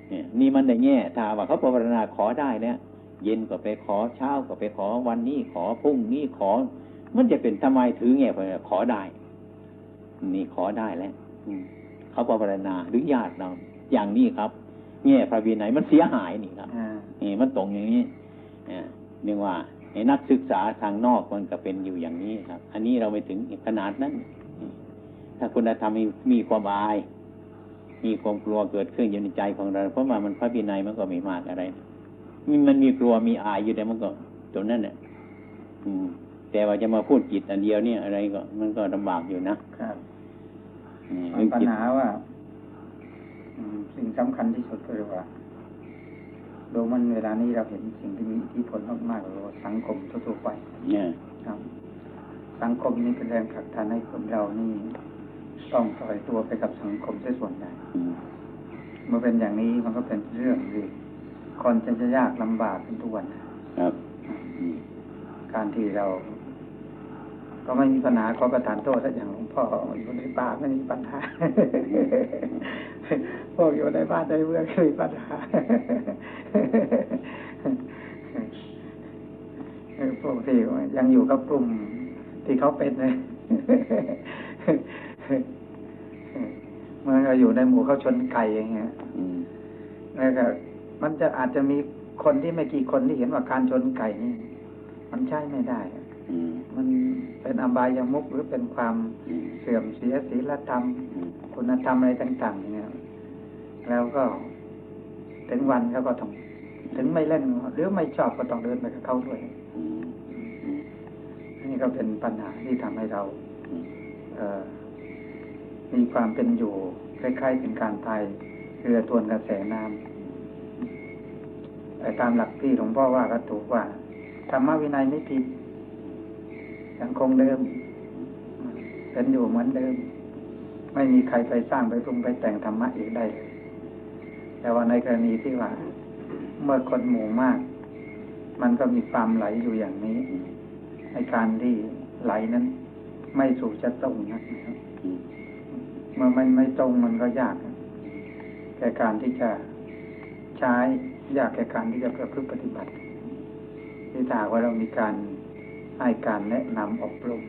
เนี่ยนี่มันได้แง่ถ้าว่าเขาภาวนาขอได้เนี่ยเย็นก็ไปขอเช้าก็ไปขอวันนี้ขอพรุ่งนี้ขอ มันจะเป็นทำไมถือแง่ไปขอได้นี่ขอได้แล้วอืมเขาภาวนาหรือญาติเราอย่างนี้ครับ แง่พระวินัยมันเสียหายนี่ครับอ่านี่มันตรงอย่างนี้อ่าเรียกว่าไอ้นักศึกษาทางนอกมันก็เป็นอยู่อย่างนี้ครับ อันนี้เราไม่ถึงขนาดนั้นอืมถ้าคุณธรรมมีมีความอาย มีความกลัวเกิดขึ้นอยู่ในใจของเรา เพราะว่ามันพระวินัยมันก็ไม่มากอะไรมีมันมีกลัวมีอายอยู่แต่มันก็ตรงนั้นแหละอืม แต่ว่าจะมาพูดจิตอันเดียวเนี่ยอะไรก็มันก็ลำบากอยู่นะครับอืมมัเรื่นองปัญจิตหาว่าอืมสิ่งสำคัญที่สุดก็คือว่าโดยมันเวลานี้เราเห็นสิ่งที่มีอิทธิพลมากๆเลยว่าสังคมทั่วๆไปเนี่ยครับ สังคมนี่เป็นแรงผลักดันให้คนเรานี่ต้องปล่อยตัวไปกับสังคมเสียส่วนใหญ่อืมเมื่อเป็นอย่างนี้มันก็เป็นเรื่องที่คนจะจะยากลำบากขึ้นทุกวันครับอืมการที่เรา ก็ไม่มีปัญหาขอประทานโทษถ้าอย่างหลวงพ่ออยู่ในป่าไม่มีปัญหาพวกอยู่ในบ้านในเมืองไม่มีปัญหาเออพวกที่ยังอยู่กับกลุ่มที่เขาเป็นเลยเมื่อเราอยู่ในหมู่เขาชนไก่อย่างเงี้ยอืมแล้วก็มันจะอาจจะมีคนที่ไม่กี่คนที่เห็นว่าการชนไก่นี่ มันใช่ไม่ได้ มมันเป็นอบายามุกหรือเป็นความอืมเสื่อมเสียศีลธรรมอืมคุณธรรมอะไรต่างๆอย่างเงี้ยแล้วก็ถึงวันเขาก็ต้องถึงไม่เล่นหรือไม่ชอบก็ต้องเดินไปกับเขาด้วยอืมอืมนี่ก็เป็นปัญหาที่ทำให้เราอืมเอ่อมีความเป็นอยู่คล้ายๆเป็นการพายเรือทวนกระแสน้ำไอ้ตามหลักที่หลวงพ่อว่าก็ถูกว่าธรรมวินัยไม่ผิด ยังคงเดิมเป็นอยู่เหมือนเดิม ไม่มีใครไปสร้างไปปรุงไปแต่งธรรมะอีกได้แต่ว่าในกรณีที่ว่า เมื่อคนหมู่มาก มันก็มีความไหลอยู่อย่างนี้ในการที่ไหลนั้น ไม่สู่จะตรงนะครับเมื่อมันไม่ตรงมันก็ยากแก่การที่จะใช้ยากแก่การที่จะประพฤติปฏิบัติที่ถ้าว่าเรามีการ ให้การแนะนำอบรม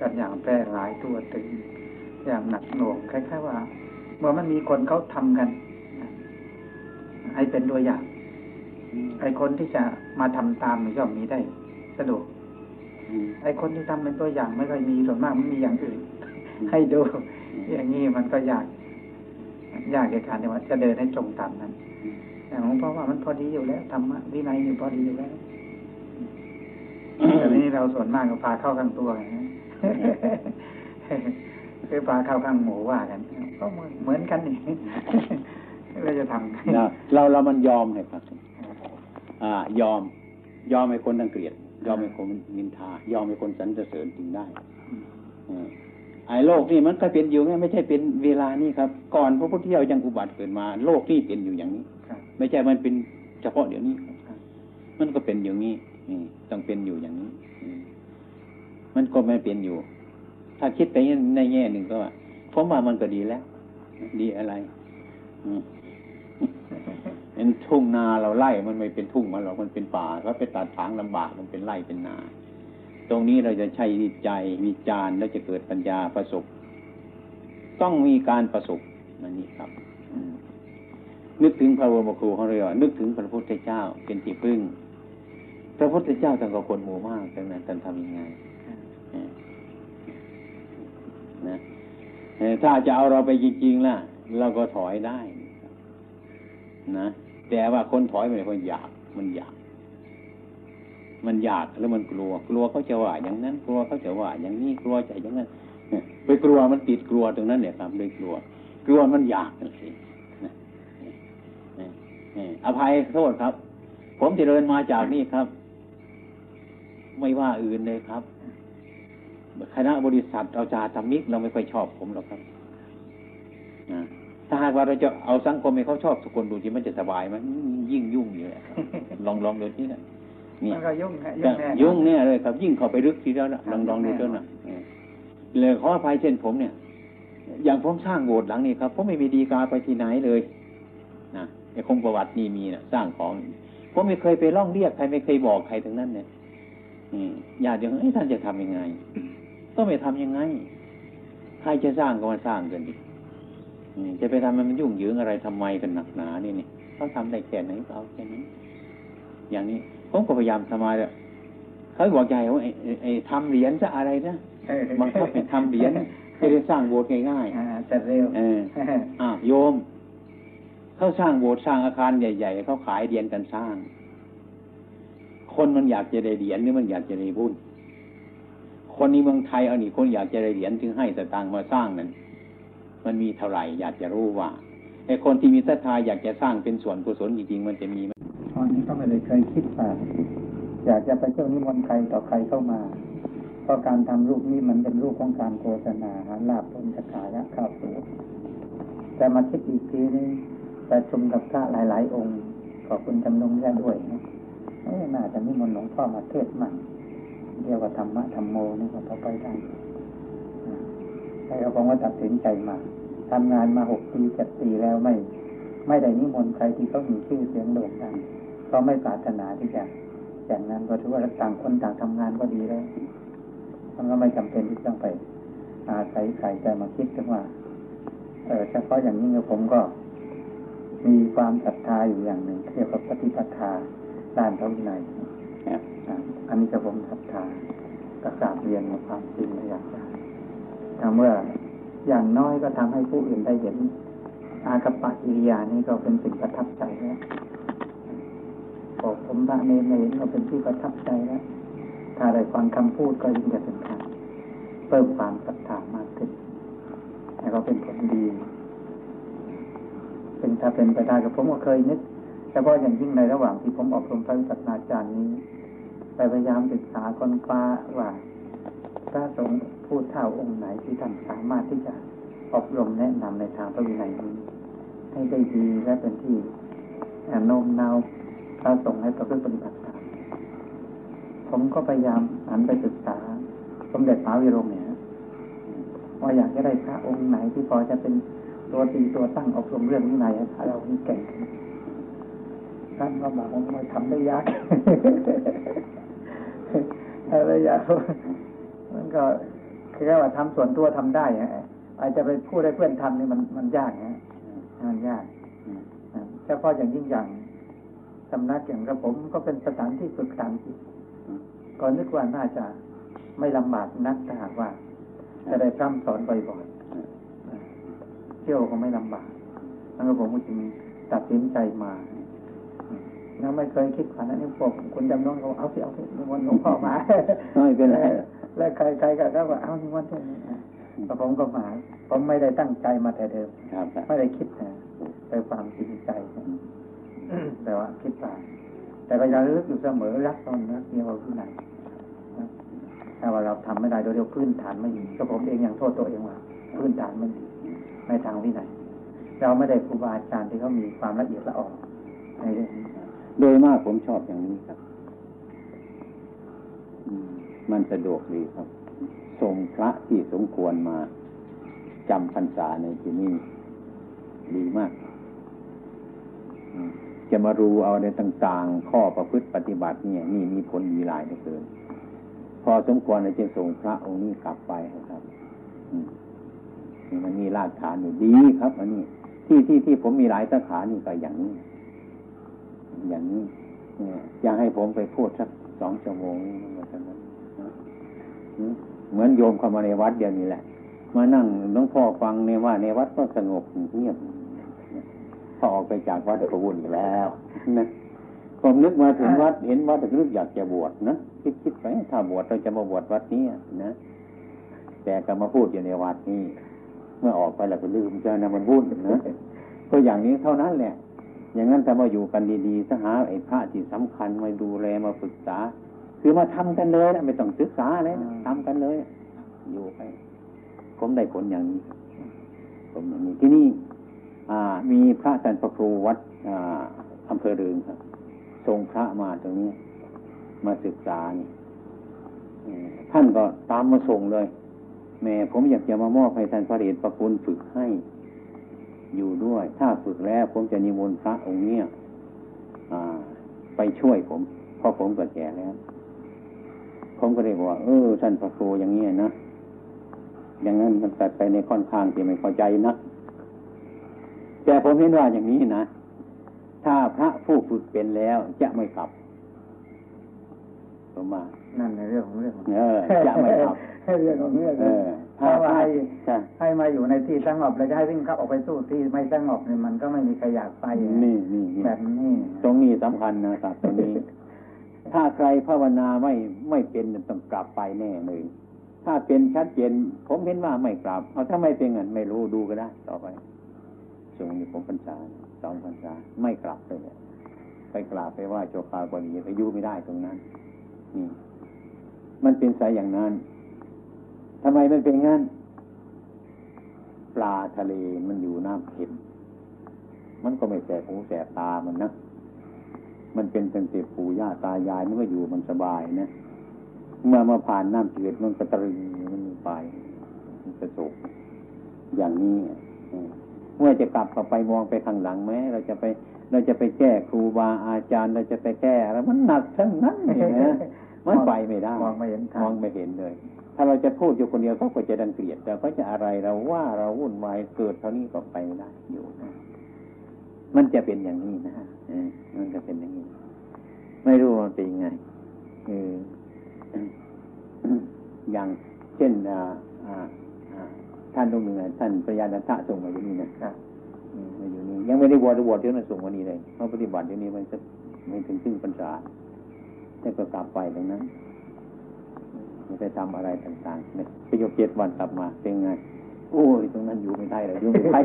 กันอย่างแพร่หลายตัวถึง อย่างหนักหน่วงคล้ายๆว่าเมื่อมันมีคนเขาทำกันให้เป็นตัวอย่างไอ้คนที่จะมาทำตามมันย่อมมีได้สะดวกอืมไอ้คนที่ทำเป็นตัวอย่างไม่ค่อยมีส่วนมากมันมีอย่างอื่น ให้ดู อย่างนี้มันก็ยาก ยากในการที่ว่าจะเดินให้ตรงตามนั้นแต่หลวงพ่อว่ามันพอดีอยู่แล้วธรรมะวินัยอยู่พอดีอยู่แล้วแต่ นี้เราส่วนมากก็พาเข้าข้างตัวไงคือพาเข้าข้างหมูว่ากันก็เหมือนกันนี่เราจะทำเราเราเรามันยอมให้ครับอ่ายอม ยอมให้คนรังเกียจยอมให้คนนินทา ยอมให้คนสรรเสริญจึงได้อืมไอ้โลกนี่มันก็เป็นอยู่ไงไม่ใช่เป็นเวลานี้ครับ ก่อนพระพุทธเจ้ายังอุบัติเกิดมา โลกนี่เป็นอยู่อย่างนี้ครับไม่ใช่มันเป็นเฉพาะเดี๋ยวนี้ครับครับมันก็เป็นอย่างนี้อืมต้องเป็นอยู่อย่างนี้อื มันก็ไม่เป็นอยู่ ถ้าคิดไปในแง่หนึ่งก็ว่าผมว่ามันก็ดีแล้ว ดีอะไรเป็นทุ่งนาเราไล่มันไม่เป็นทุ่งมันหรอกมันเป็นป่าก็ไปตัดถางลำบากมันเป็นไร่เป็นนา ตรงนี้เราจะใช้วิจัยวิจารณ์แล้วจะเกิดปัญญาประสบ ต้องมีการประสบนั่นนี่ครับนึกถึงพระบรมครูของเรานึกถึงพระพุทธเจ้าเป็นที่พึ่ง พระพุทธเจ้าท่านก็คนหมู่มากดังนั้นท่านทำยังไง นะถ้าจะเอาเราไปจริงๆล่ะ เราก็ถอยได้นะแต่ว่าคนถอยไปคนอยากมันอยาก มันอยากแล้วมันกลัว กลัวเขาจะว่าอย่างนั้น กลัวเขาจะว่า อย่างนี้กลัวจะอย่างนั้นไปกลัวมันติดกลัวตรงนั้นเนี่ยครับเลยกลัว กลัวมันอยากนั่นสินะนี่นี่อภัยโทษครับ ผมจะเดินมาจากนี่ครับ ไม่ว่าอื่นเลยครับ คณะบริษัทเอาจาธรรมิกเราไม่ค่อยชอบผมหรอกครับนะถ้าหากว่าเราจะเอาสังคมให้เขาชอบทุกคนดูที่มันจะสบายไหมยิ่งยุ่งอยู่แหละครับลองลองดูที่นะเนี่ยมันก็ยุ่งฮะจะแน่ยุ่งเนี่ยเลยครับ ยิ่งเข้าไปลึกทีเดียวนะลองลองดูเถอะนะเออเลยขออภัยเช่นผมเนี่ย อย่างผมสร้างโบสถ์หลังนี้ครับผมไม่มีดีกาไปที่ไหนเลยนะไอ้คงประวัตินี่มีนะสร้างของผมไม่เคยไปร้องเรียกใครไม่เคยบอกใครทั้งนั้นเนี่ยอืมญาติโยมเอ้ยท่านจะทำยังไง ก็ไม่ทำยังไง ใครจะสร้างก็มาสร้างกันดิอืมจะไปทำให้มันยุ่งเหยิงอะไรทำไมกันหนักหนานี่นี่เขาทำได้แค่ไหนก็เอาแค่นี้อย่างนี้ผมก็พยายามทำมาแล้วเขาบอกใหญ่ว่าไอ้ไอ้ไอ้ทำเหรียญจะอะไรนะเออบังคับให้ทำเหรียญให้ได้สร้างโบสถ์ง่ายอ่าจะเร็วๆเอออะโยมเขาสร้างโบสถ์สร้างอาคารใหญ่ๆเขาขายเหรียญกันสร้าง คนมันอยากจะได้เหรียญหรือมันอยากจะได้บุญ คนในเมืองไทยเอานี่คนอยากจะได้เหรียญถึงให้สตางค์มาสร้างนั้น มันมีเท่าไหร่อยากจะรู้ว่าไอ้คนที่มีศรัทธาอยากจะสร้างเป็นส่วนกุศลจริงๆมันจะมีไหมตอนนี้ก็ไม่ได้เคยคิดว่าอยากจะไปเที่ยวนิมนต์ใครต่อใครเข้ามาเพราะการทำรูปนี้มันเป็นรูปของการโฆษณาหาลาบผลสกายะข้าวสูแต่มาคิดอีกทีนึงประชุมกับพระหลาย ๆ องค์ขอบคุณจำนงแค่ด้วยนะเอ้ยน่าจะนิมนต์หลวงพ่อมาเทศน์มั่ง เรียกว่าธรรมะธรรมโมนี่ก็พอไปได้ใช่เราผมก็ตัดสินใจมาทำงานมาหกปีเจ็ดปีแล้วไม่ ไม่ได้นิมนต์ใครที่เขามีชื่อเสียงโด่งดังก็ไม่ปรารถนาที่จะอย่างนั้นก็ถือว่าต่างคนต่างทำงานก็ดีแล้วมันก็ไม่จำเป็นที่ต้องไป อาศัยใครจมาคิดถึงว่าเออเฉพาะอย่างนี้ผมก็ มีความศรัทธาอยู่อย่างหนึ่งเรียกว่าปฏิปทาด้านพระวินัยครับ อันนี้จะผมศรัทธาก็กราบเรียนในความจริงอย่างได้ถ้าเมื่ออย่างน้อยก็ทำให้ผู้อื่นได้เห็น อากัปปะกิริยานี้ก็เป็นสิ่งประทับใจแล้วบอกผมพระเนรเห็นก็เป็นที่ประทับใจแล้วถ้าได้ฟังคำพูดก็ยิ่งจะเป็นการเพิ่มความศรัทธามากขึ้นแล้วก็เป็นผลดี เป็นถ้าเป็นไปได้กับผมก็เคยนึกเฉพาอย่างยิ่งในระหว่างที่ผมอบรมพระวิปัสสนาจารย์นี้ ไปพยายามศึกษาค้นคว้าว่าพระสงฆ์ผู้เท่าองค์ไหนที่ท่านสามารถที่จะอบรมแนะนำในทางพระวินัยนี้ให้ได้ดีและเป็นที่โน้มน้าวพระสงฆ์ให้ประพฤติปฏิบัติตามผมก็พยายามหันไปศึกษา สมเด็จพระวิโรมเนี่ยว่าอยากจะได้พระองค์ไหนที่พอจะเป็นตัวตีตัวตั้งอบรมเรื่องวินัยเรานี่เก่งท่านก็บอกว่ามันทำได้ยาก ทำได้ยากมันก็คือแค่ว่าทำส่วนตัวทำได้ฮะอาจจะไปพูดให้เพื่อนทำนี่มันมันยากฮะมันยากเฉพาะอย่างยิ่งอย่างสำนักอย่างกระผมก็เป็นสถานที่ฝึกสานจิตก็นึกว่าน่าจะไม่ลำบากนักถ้าหากว่า จะได้พร่ำสอนบ่อยๆเที่ยวก็ไม่ลำบากแล้วก็ผมก็จึงตัดสินใจมา แล้วไม่เคยคิดฝันนั้นนี่พวกคุณจำน้องเขาเอาสิเอาสินิมนต์หลวงพ่อมาไม่เป็นไรแล้วใครใครก็ก็ว่าเอานิมนต์เถอะแต่ผมก็มาผมไม่ได้ตั้งใจมาแต่เดิมไม่ได้คิดนะแต่ความจริงใจแต่ว่าคิดว่าแต่พยายามลึกอยู่เสมอรักตอนรักเดียวที่ไหนถ้าว่าเราทำไม่ได้โดยเดียวพื้นฐานไม่ดีก็ผมเองยังโทษตัวเองว่าพื้นฐานไม่ดีในทางวินัยเราไม่ได้ครูบาอาจารย์ที่เขามีความละเอียดละออในเรื่องนี้ โดยมากผมชอบอย่างนี้ครับ มันสะดวกดีครับ ส่งพระที่สมควรมาจำพรรษาในที่นี้ดีมากจะมารู้เอาในต่างๆ ข้อประพฤติปฏิบัติเนี่ยนี่มีผลดีหลายเหลือเกิน พอสมควรจะส่งพระองค์นี้กลับไปครับมันมีรากฐานอยู่ดีครับ อันนี้ที่ที่ที่ผมมีหลายสาขานี่ก็อย่างนี้ อย่างนี้เนี่ยอยากให้ผมไปพูดสักสองชั่วโมงนี่มันจะนั้นเหมือนโยมเข้ามาในวัดเดียวนี้แหละ มานั่งหลวงพ่อฟังในว่าในวัดก็สงบเงียบพอออกไปจากวัดก็วุ่นแล้วนะผมนึกมาถึงวัดเห็นวัดก็นึกอยากจะบวชนะคิดคิดไปถ้าบวชเราจะมาบวชวัดนี้นะแต่ก็มาพูดอยู่ในวัดนี้ เมื่อออกไปแล้วก็ลืมเจ้านะมันวุ่นนะก็อย่างนี้เท่านั้นแหละ อย่างนั้นแต่มาอยู่กันดีๆสหาไอ้พระที่สำคัญมาดูแลมาปรึกษา คือมาทำกันเลยนะไม่ต้องศึกษาเลยนะทำกันเลย อยู่ไปผมได้ผลอย่างนี้ผมอย่างนี้ที่นี่อ่ามีพระจันทร์ประครูวัดอ่าอำเภอเรืองครับส่งพระมาตรงนี้ มาศึกษานี่เอ่อท่านก็ตามมาส่งเลย แม่ผมอยากจะมามอบให้ท่านพระเดชประคุณฝึกให้ อยู่ด้วย ถ้าฝึกแล้วผมจะนิมนต์พระองค์เนี้ยอ่าไปช่วยผมเพราะผมก็แก่แล้ว ผมก็เลยบอกว่าเออท่านพระครูอย่างนี้นะอย่างนั้นมันตัดไปในค่อนข้างที่ไม่เข้าใจนะแต่ผมเห็นว่าอย่างนี้นะถ้าพระผู้ฝึกเป็นแล้วจะไม่กลับผมว่านั่นในเรื่องของเรื่องเออจะไม่กลับ เรื่องของเรื่องเออถ้าว่าให้ใช่ให้มาอยู่ในที่สงบแล้วจะให้วิ่งเข้าออกไปสู้ที่ไม่สงบเนี่ยมันก็ไม่มีใครอยากไปนี่นี่นี่แบบนี้ตรงนี้สำคัญนะครับตรงนี้ ถ้าใครภาวนาไม่ไม่เป็นต้องกลับไปแน่เลยถ้าเป็นชัดเจนผมเห็นว่าไม่กลับ เอาถ้าไม่เป็นเงินไม่รู้ดูก็ได้ต่อไปช่วงนี้ผมพรรษาสองพรรษาไม่กลับเลยเนี่ยไปกราบไปไหว่าโจคาบดีไปอยู่ไม่ได้ตรงนั้นนี่มันเป็นสายอย่างนั้น ทำไมมันเป็นงั้น ปลาทะเลมันอยู่น้ำเค็ม มันก็ไม่แสบหูแสบตามันนะ มันเป็นตั้งแต่ปู่ย่าตายายมันก็อยู่มันสบายนะ เมื่อมาผ่านน้ำจืดมันก็ตรึงมันไปมันกระสุกอย่างนี้เออเมื่อจะกลับกลับไปมองไปข้างหลังไหมเราจะไปเราจะไปแก้ครูบาอาจารย์เราจะไปแก้อะไรมันหนักทั้งนั้นเลยนะมันไปไม่ได้มองไม่เห็นทางมองไม่เห็นเลย ถ้าเราจะพูดอยู่คนเดียวเขาก็จะดังเกลียดแต่เขาจะอะไรเราว่าเราวุ่นวายเกิดเท่านี้ก็ไปไม่ได้อยู่มันจะเป็นอย่างนี้นะมันจะเป็นอย่างนี้ ไม่รู้มันเป็นยังไงเอออย่างเช่นอ่าอ่าท่านตรงหนึ่งท่านพระยานันทะส่งมาอยู่นี่นะมาอยู่นี่ยังไม่ได้บวชบวชเดี๋ยวนั้นส่งมานี่เลยเพราะปฏิบัติเดี๋ยวนี้มันจะไม่ถึงครึ่งพรรษาแต่ก็กลับไปตรงนั้น ไม่ไปทำอะไรต่างๆเนี่ยไปโยกเจ็ดวันกลับมาเป็นไงโอ้ยตรงนั้นอยู่ไม่ได้เลยอยู่ไม่ได้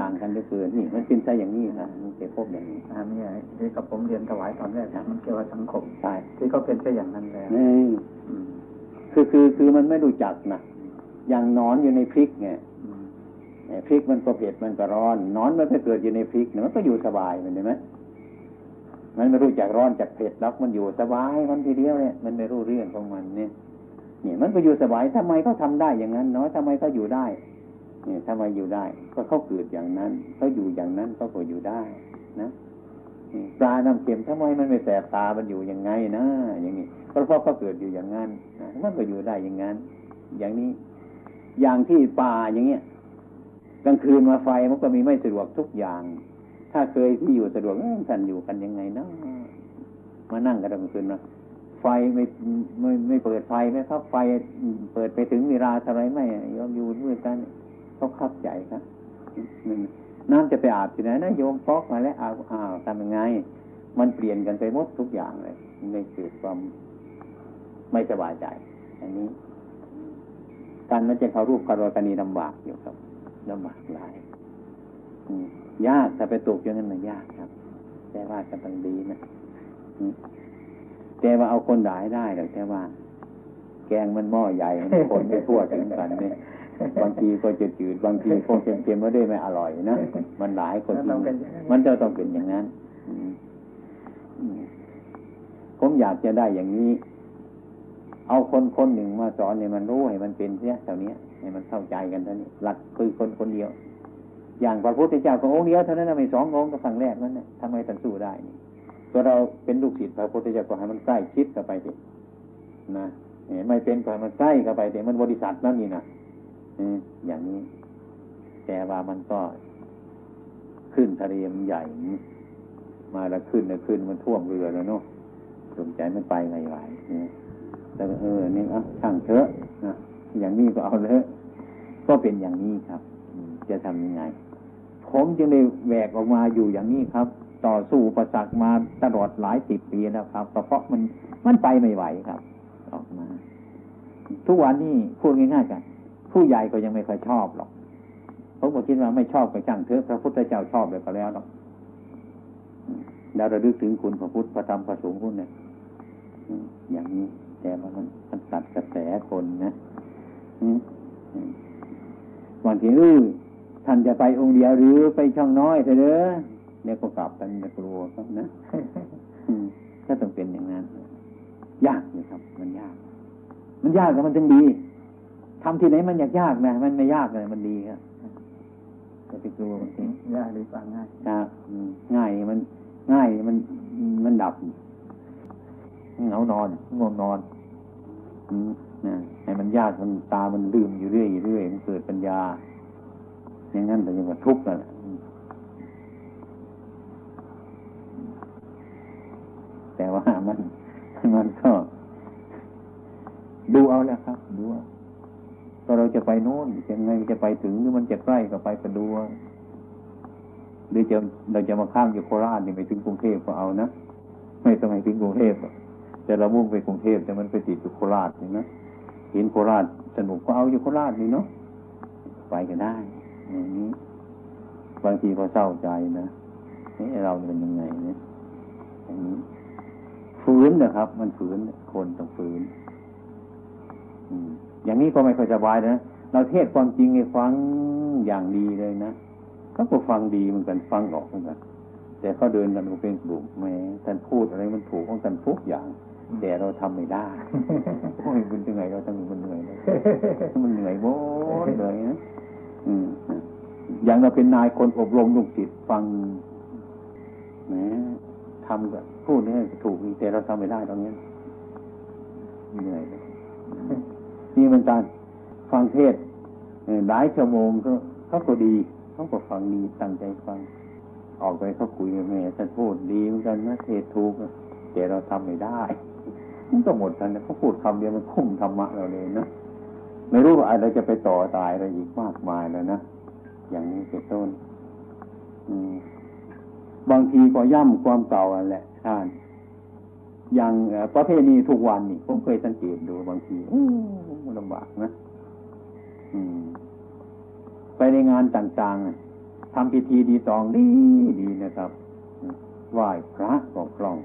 ต่างกันเหลือเกินนี่มันเป็นใจอย่างนี้นะมันเป็นพบอย่างนี้อันนี้ที่กับผมเรียนถวายตอนแรกนะมันเกี่ยวกับสังคมใช่ที่เขาเป็นแค่อย่างนั้นแล้วนี่อืมคือคือคือมันไม่รู้จักนะอย่างหนอนอยู่ในพริกไงอืมไอ้พริกมันก็เผ็ดมันก็ร้อนหนอนมันไปเกิดอยู่ในพริกเนี่ยมันก็อยู่สบายมันเห็นไหม มันไม่รู้จักร้อนจากเผ็ดแล้วมันอยู่สบายมันทีเดียวเนี่ยมันไม่รู้เรื่องของมันเนี่ยเนี่ยมันก็อยู่สบายทำไมเขาทำได้อย่างนั้นเนาะทำไมเขาอยู่ได้ เนี่ยทำไมอยู่ได้ ก็เขาเกิดอย่างนั้นเขาอยู่อย่างนั้นเขาก็อยู่ได้นะปลาน้ำเค็มทำไมมันไม่แสบตา มันอยู่ยังไงนะ อย่างนี้ก็เพราะเขาเกิดอยู่อย่างนั้นมันก็อยู่ได้อย่างนั้น อย่างนี้ อย่างที่ป่าอย่างเงี้ยกลางคืนมาไฟมันก็มีไม่สะดวกทุกอย่าง ถ้าเคยที่อยู่สะดวกเอ้ยท่านอยู่กันยังไงเนาะมานั่งกันกลางคืนนะไฟไม่ไม่ไม่เปิดไฟไหมครับ ไฟเปิดไปถึงเวลาเท่าไรไหมยอมอยู่มืดกันเขาคับใจครับน้ำจะไปอาบที่ไหนนะโยมฟอกมาแล้วอาบอ้าวทำยังไง มันเปลี่ยนกันไปหมดทุกอย่างเลยในเกิดความไม่สบายใจ อันนี้ การมันจะเขารูปคารวกนีลำบากอยู่ครับลำบากหลาย อืม ยากถ้าไปตกอย่างนั้นมันยากครับ แต่ว่าก็ต้องดีนะอืมแต่ว่าเอาคนด่ายได้หรอกแต่ว่า แกงมันหม้อใหญ่มันคนไม่ทั่วถึงกันเนี่ยบางทีก็จะจืดบางทีคงเค็มๆไม่ได้ไม่อร่อยนะมันหลายคนกินมันจะต้องเป็นอย่างนั้นอืมอืมผมอยากจะได้อย่างนี้ เอาคนคนหนึ่งมาสอนเนี่ยมันรู้ให้มันเป็นเสียเท่านี้ให้มันเข้าใจกันเท่านี้หลักคือคนคนเดียว อย่างพระพุทธเจ้าก็องค์เดียวเท่านั้นไม่สององค์ก็ฝั่งแรกนั่นนะทำไมท่านสู้ได้นี่ตัวเราเป็นลูกศิษย์พระพุทธเจ้าก็ให้มันใกล้ชิดเข้าไปสินะไม่เป็นก็ให้มันใกล้เข้าไปสิมันบริษัทนั่นนี่นะอืมอย่างนี้ แต่ว่ามันก็ขึ้นทะเลมันใหญ่มาแล้วขึ้นแล้วขึ้นมันท่วมเรือแล้วเนาะสนใจไม่ไปไงไหวเนี่ยแต่เออนี่อะช่างเถอะนะอย่างนี้ก็เอาเลยก็เป็นอย่างนี้ครับ จะทำยังไง ผมจึงได้แหวกออกมาอยู่อย่างนี้ครับ ต่อสู้ประสักมาตลอดหลายสิบปีแล้วครับเพราะมันมันไปไม่ไหวครับ ออกมา ทุกวันนี้พูดง่ายๆกัน ผู้ใหญ่ก็ยังไม่ค่อยชอบหรอกผมก็คิดว่าไม่ชอบก็ช่างเถอะพระพุทธเจ้าชอบเลยก็แล้วหรอกแล้วระลึกถึงคุณพระพุทธพระธรรมพระสงฆ์คุณเนี่ยอย่างนี้แต่ว่ามันมันตัดกระแสคนนะบางทีเออ ท่านจะไปองค์เดียวหรือไปช่องน้อยเถอะเด้อเนี่ยก็กลับกันจะกลัวครับนะอืมก็ต้องเป็นอย่างนั้น ยากอยู่ครับ มันยาก มันยากแต่มันจึงดีทำที่ไหนมันยากยากนะมันไม่ยากเลยมันดีครับจะไปกลัวมันทียากดีกว่าง่ายครับอืมง่ายมันง่ายมันมันดับเหงานอนง่วงนอนอืมนะให้มันยากมันตามันลืมอยู่เรื่อยอยู่เรื่อยมันเกิดปัญญา อย่างนั้นแต่ยังว่าทุกข์นั่นแหละแต่ว่ามันมันก็ดูเอาแล้วครับ ดูเอาก็เราจะไปโน่นยังไงจะไปถึงหรือมันจะใกล้ก็ไปก็ดูเอาหรือจะเราจะมาข้ามอยู่โคราชนี่ไปถึงกรุงเทพก็เอานะไม่ต้องให้ถึงกรุงเทพแต่เรามุ่งไปกรุงเทพแต่มันไปติดอยู่โคราชนี่นะเห็นโคราชสนุกก็เอาอยู่โคราชนี่เนาะไปกันได้ อย่างนี้ บางทีก็เศร้าใจนะนี่เราเป็นยังไงเนี่ยอย่างนี้ฝืนนะครับ มันฝืนคนต้องฝืนอืมอย่างนี้ก็ไม่ค่อยสบายนะเราเทศความจริงให้ฟังอย่างดีเลยนะเขาก็ฟังดีเหมือนกันฟังออกเหมือนกัน แต่เขาเดินกันเป็นกลุ่มแหม้ท่านพูดอะไรมันถูกของท่านทุกอย่างแต่เราทำไม่ได้โอ้ยมันเหนื่อยเราต้องมันเหนื่อยเลยมันเหนื่อยโว้ยเหนื่อยนะอืมนะ อย่างเราเป็นนายคนอบรมลูกศิษย์ฟังแหมทำก็พูดเนี่ยถูกแต่เราทำไม่ได้ตรงนี้เหนื่อยนี่มันการฟังเทศหลายชั่วโมงก็เขาก็ดีเขาก็ฟังดีตั้งใจฟัง ออกไปเขาคุยกับแม่ท่านพูดดีเหมือนกันนะเทศถูกแต่เราทำไม่ได้มันก็หมดกันนะเขาพูดคำเดียวมันคุ้มธรรมะเราเลยนะไม่รู้ว่าอะไรจะไปต่อตายอะไรอีกมากมายแล้วนะ อย่างนี้เป็นต้นบางทีก็ย่ำความเก่าอันแหละท่านอย่างประเพณีทุกวันนี่ผมเคยสังเกตดูบางทีลำบากนะไปในงานต่างๆทำพิธีดีตองดีดีนะครับไหว้พระก็คล่อง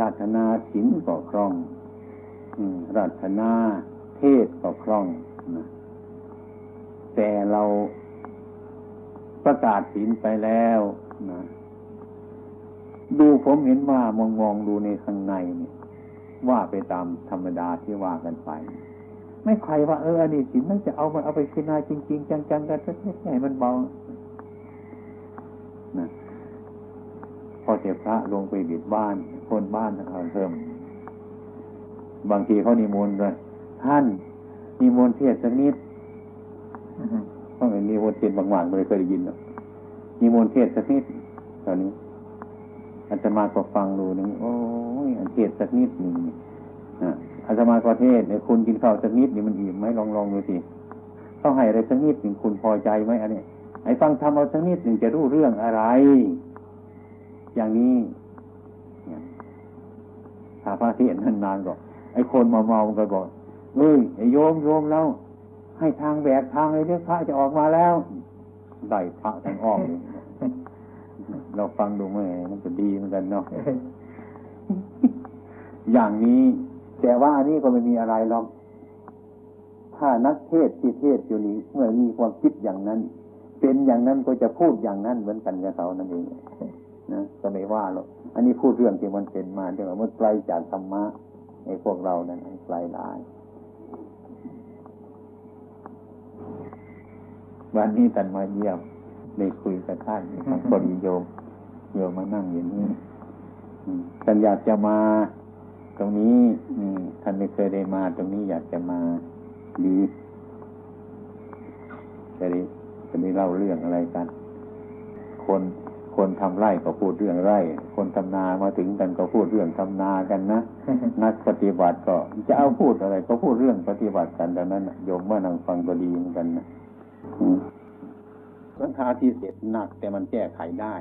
ราธนาศีลก็คล่องราธนาเทศก็คล่องนะ แต่เราประกาศศีลไปแล้วนะดูผมเห็นว่ามองมองดูในข้างในเนี่ย ว่าไปตามธรรมดาที่ว่ากันไป ไม่ใครว่า เอออันนี้ศีลมันจะเอามันเอาไปพิจารณาจริง ๆ จังๆกันไม่ใช่มันเบานะพอเสียพระลงไปบิดบ้าน คนบ้านเขาเริ่มบางทีเขานิมนต์เลยท่านนิมนต์เทศน์สักนิด เพราะไอ้นิมนเทศน์บางๆไม่เคยได้ยินหรอกนิมนเทศสักนิดตอนนี้อาตมาก็ฟังดูนึงโอ้ยอันเทศสักนิดหนึ่งอาตมาก็เทศเนี่ยคุณกินข้าวสักนิดนี่มันอิ่มไหมลองลองดูสิต้องให้อะไรสักนิดหนึ่งคุณพอใจไหมอันนี้ไอ้ฟังทำเอาสักนิดหนึ่งจะรู้เรื่องอะไร อย่างนี้ถ้าพระเทศน์นานๆก็ไอ้คนมาเมาๆก็บอกเฮ้ยไอ้โยมโยมแล้ว ให้ทางแบกทางเลยเรื่องพระจะออกมาแล้วได้พระทางอ้อมเราฟังดูไหมมันก็ดีเหมือนกันเนาะอย่างนี้ แต่ว่าอันนี้ก็ไม่มีอะไรหรอกถ้านักเทศที่เทศอยู่นี้เมื่อมีความคิดอย่างนั้น เป็นอย่างนั้นก็จะพูดอย่างนั้นเหมือนกันกับเขานั่นเองนะก็ไม่ว่าหรอกอันนี้พูดเรื่องที่มันเป็นมาเดี๋ยวามันไกลจากธรรมะไอ้พวกเรานั้นไกลหลาย วันนี้ท่านมาเยี่ยมได้คุยกับท่านนะครับพอดีโยมโยมมานั่งอย่างนี้อืมท่านอยากจะมา ตรงนี้อืมท่านไม่เคยได้มา ตรงนี้อยากจะมาดีจะได้จะได้เล่าเรื่องอะไรกัน คนคนทำไร่ก็พูดเรื่องไร่ คนทำนามาถึงกันก็พูดเรื่องทำนากันนะ นักปฏิบัติก็จะเอาพูดอะไร ก็พูดเรื่องปฏิบัติกันดังนั้นน่ะโยมว่านั่งฟังก็ดีเหมือนกันนะอืม ปัญหาที่เสร็จหนัก แต่มันแก้ไขได้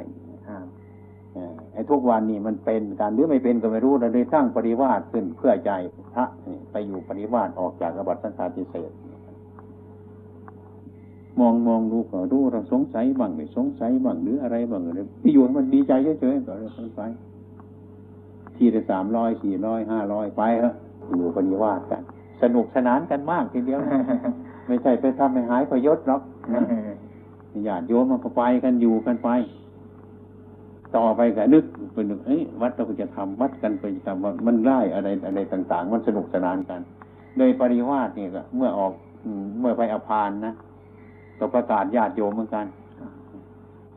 ไอ้ทุกวันนี้มันเป็นการหรือไม่เป็นก็ไม่รู้เราเลยตั้างปริวาสขึ้นเพื่อใจพระไปอยู่ปริวาสออกจากอบัติสังฆาทิเศษมองมองดูก็ดูเราสงสัยบ้างไม่สงสัยบ้างหรืออะไรบ้างอะไรที่อยู่มันดีใจเฉยๆก็เลยสงสัยทีละสามร้อยสี่ร้อยห้าร้อยไปฮะอยู่ปฏิวาสกัน สนุกสนานกันมากทีเดียว ไม่ใช่ไปทำให้หายประยศหรอกนะญาติโยมมันก็ไปกันอยู่กันไป ต่อไปก็นึกไปนึกเอ้ยวัดเราจะทำวัดกันไปทำว่ามันได้อะไรอะไรต่าง ๆ มันสนุกสนานกันโดยปริวาสเนี่ยก็เมื่อออกอืมเมื่อไปอภานนะก็ประกาศญาติโยมเหมือนกัน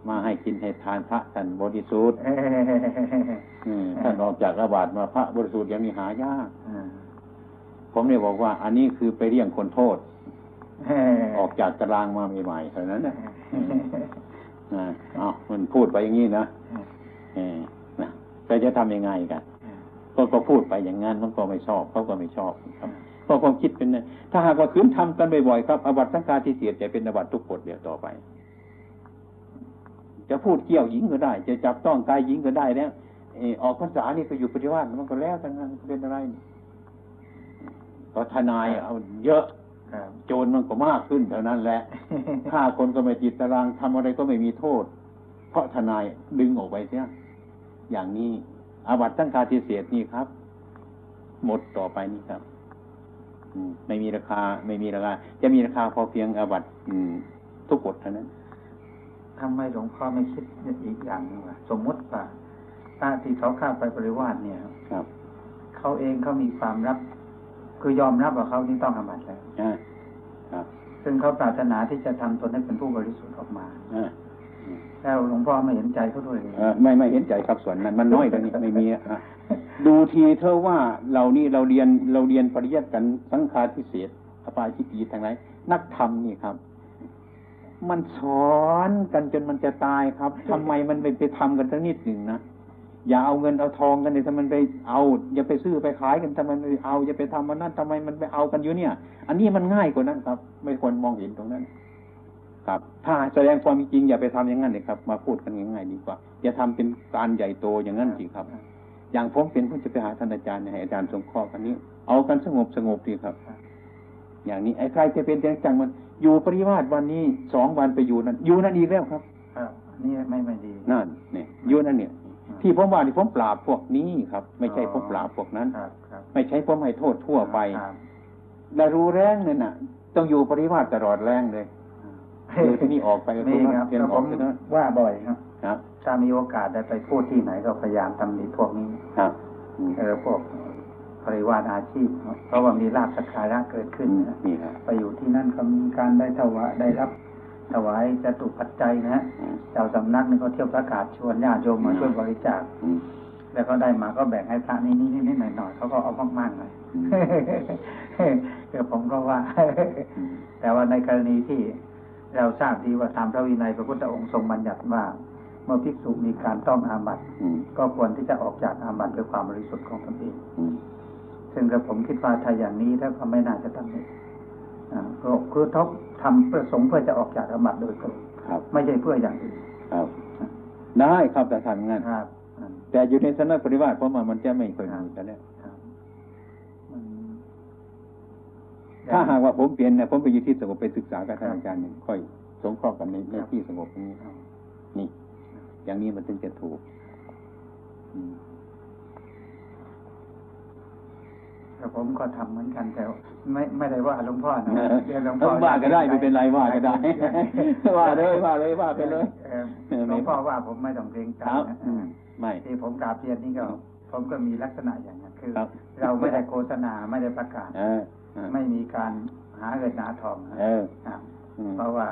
มาให้กินให้ทานพระท่านบริสุทธิ์อืมท่านออกจากระบาดมาพระบริสุทธิ์ยังมีหายากผมเนี่ยบอกว่า อันนี้คือไปเรียงคนโทษ ออกจากตารางมาใหม่ๆเท่านั้นนะอ่าเอามันพูดไปอย่างนี้นะเออนะแต่จะทำยังไงกันก็ก็พูดไปอย่างนั้นมันก็ไม่ชอบเขาก็ไม่ชอบครับก็ความคิดเป็นนะถ้าหากว่าคืนทำกันบ่อยๆครับอบัตสังฆาทิเสียจะเป็นอบัตทุกกฎเดียวต่อไป จะพูดเกี่ยวหญิงก็ได้ จะจับต้องกายหญิงก็ได้แล้วเออออกภาษานี่ก็อยู่ปฏิวัติมันก็แล้วกันนั้นเป็นอะไรนี่ก็ทนายเอาเยอะ โจรมันก็มากขึ้นเท่านั้นแหละฆ่าคนก็ไม่จิตตารางทำอะไรก็ไม่มีโทษ เพราะทนายดึงออกไปเสียอย่างนี้อาบัตตั้งคาทิเศษนี่ครับ หมดต่อไปนี่ครับอืมไม่มีราคา ไม่มีราคา จะมีราคาพอเพียงอาบัตอืมทุกกฎเท่านั้นทำไมหลวงพ่อไม่คิดอีกอย่างหนึงว่าสมมุติว่าพระที่เขาเข้าไปบริวารเนี่ย ครับ เขาเองเขามีความรับ คือยอมรับว่าเขานี่ต้องอาบัติแล้วอ่าครับซึ่งเขาปรารถนาที่จะทำตนให้เป็นผู้บริสุทธิ์ออกมาอ่าแล้วหลวงพ่อไม่เห็นใจเขาด้วยเลยเอ่อไม่ไม่เห็นใจครับส่วนนั้น มันน้อยตรงนี้ไม่มีอะดูทีเธอว่าเรานี่เราเรียนเราเรียนปริยัติกันสังฆาทิเศษอปาชิตีทางไหนนักธรรมนี่ครับ มันสอนกันจนมันจะตายครับทำไมมันไม่ไปทำกันสักนิดหนึ่งนะ อย่าเอาเงินเอาทองกันเลยถ้ามันไปเอาอย่าไปซื้อไปขายกันทำไมมันไปเอาอย่าไปทำมันนั่นทำไมมันไปเอากันอยู่เนี่ย อันนี้มันง่ายกว่านั้นครับ ไม่ควรมองเห็นตรงนั้น ครับ ถ้าแสดงความจริงอย่าไปทำอย่างนั้นเลยครับ มาพูดกันง่ายๆดีกว่าอย่าทำเป็นการใหญ่โตอย่างนั้นสิครับ อย่างผมเป็นผู้จะไปหาท่านอาจารย์เนี่ยให้อาจารย์สงเคราะห์กันนี้ เอากันสงบสงบดีครับ อย่างนี้ไอ้ใครจะเป็นจังมันอยู่ปริวาสวันนี้สองวันไปอยู่นั่นอยู่นั่นอีกแล้วครับครับนี่ไม่ไม่ดีนั่นเนี่ยอยู่นั่นเนี่ย ที่ผมว่าที่ผมปราบพวกนี้ครับ ไม่ใช่ผมปราบพวกนั้นครับครับไม่ใช่ผมให้โทษทั่วไปครับแต่รู้แรงเนี่ยน่ะ ต้องอยู่ปริวาสตลอดแรงเลยอยู่ที่นี่ออกไปก็มีตรงนั้นครับเรียนแล้วอผอกมไปนั้นว่าบ่อยครับครับถ้ามีโอกาสได้ไปพูดที่ไหนก็พยายามตำหนิพวกนี้ครับอืมเออพวกปริวารอาชีพครับเพราะว่ามีลาภสักการะเกิดขึ้นนะนี่ครับไปอยู่ที่นั่นก็มีการได้ถวายได้รับ ถวายจตุปัจจัยนะฮะอืมเจ้าสำนักนี่ก็เที่ยวประกาศชวนญาติโยมมาช่วยบริจาคอืมแล้วก็ได้มาก็แบ่งให้พระนี่นี่นี่หน่อยหน่อยๆเขาก็เอามากๆหน่อยอืมเดี๋ยวผมก็ว่าอืมแต่ว่าในกรณีที่เราทราบดีว่าตามพระวินัยพระพุทธองค์ทรงบัญญัติว่าเมื่อภิกษุมีการต้องอาบัติอืมก็ควรที่จะออกจากอาบัติด้วยความบริสุทธิ์ของตนเองอืมซึ่งกระผมคิดว่าถ้าอย่างนี้ถ้าก็ไม่น่าจะทำเลยอ่าก็ คือทบทำประสงค์เพื่อจะออกจากอาบัติโดยตรงครับไม่ใช่เพื่ออย่างอื่นครับ ได้ครับแต่ทำงานครับอ่าแต่อยู่ในสำนักปฏิวัติเพราะว่ามันจะไม่เคยมีกันแล้วครับมันถ้าหากว่าผมเปลี่ยนเนี่ยผมไปอยู่ที่สงบไปศึกษากับท่านอาจารย์เนี่ยค่อย สงเคราะห์กันในในที่สงบนี้นี่ อย่างนี้มันถึงจะถูก อืมแต่ผมก็ทำเหมือนกันแต่ไม่ไม่ได้ว่าหลวงพ่อนะเดี๋ยวหลวงพ่อว่าก็ได้ไม่เป็นไรว่าก็ได้ว่าเลยว่าเลยว่าไปเลยออหลวงพ่อว่าผมไม่ต้องเกรงใจครับนะอืมไม่ที่ผมกราบเรียนนี่ก็ ผมก็มีลักษณะอย่างนั้นคือครับเราไม่ได้โฆษณาไม่ได้ประกาศเออเออไม่มีการหาเงินหาทองนะเออครับอืมเพราะว่า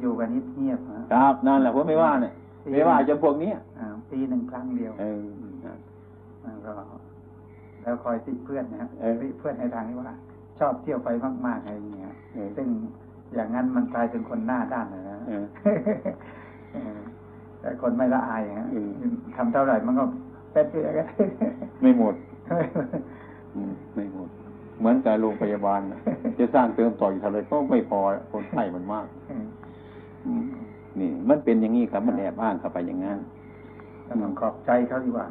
อยู่กันนิดเงียบนะครับนั่นแหละผมไม่ว่าเนี่ยไม่ว่าจะพวกเนี้ยอ่าปีหนึ่งครั้งเดียวเออแล้วก็ แล้วคอยติเพื่อนนะฮะเออติเพื่อนในทางที่ว่า ชอบเที่ยวไปมากๆอะไรอย่างเงี้ยเออซึ่งอย่างนั้นมันกลายเป็นคนหน้าด้านเลยนะเออเออแต่คนไม่ละอายฮะอืมทำเท่าไหร่มันก็เป็นไปกันไม่หมดอืมไม่หมด เหมือนกับโรงพยาบาลน่ะจะสร้างเติมต่ออีกเท่าไรก็ไม่พอคนไข้มันมากอืมนี่ มันเป็นอย่างนี้ครับ มันแอบอ้างเข้าไปอย่างนั้นแล้วต้องขอบใจเขาดีกว่า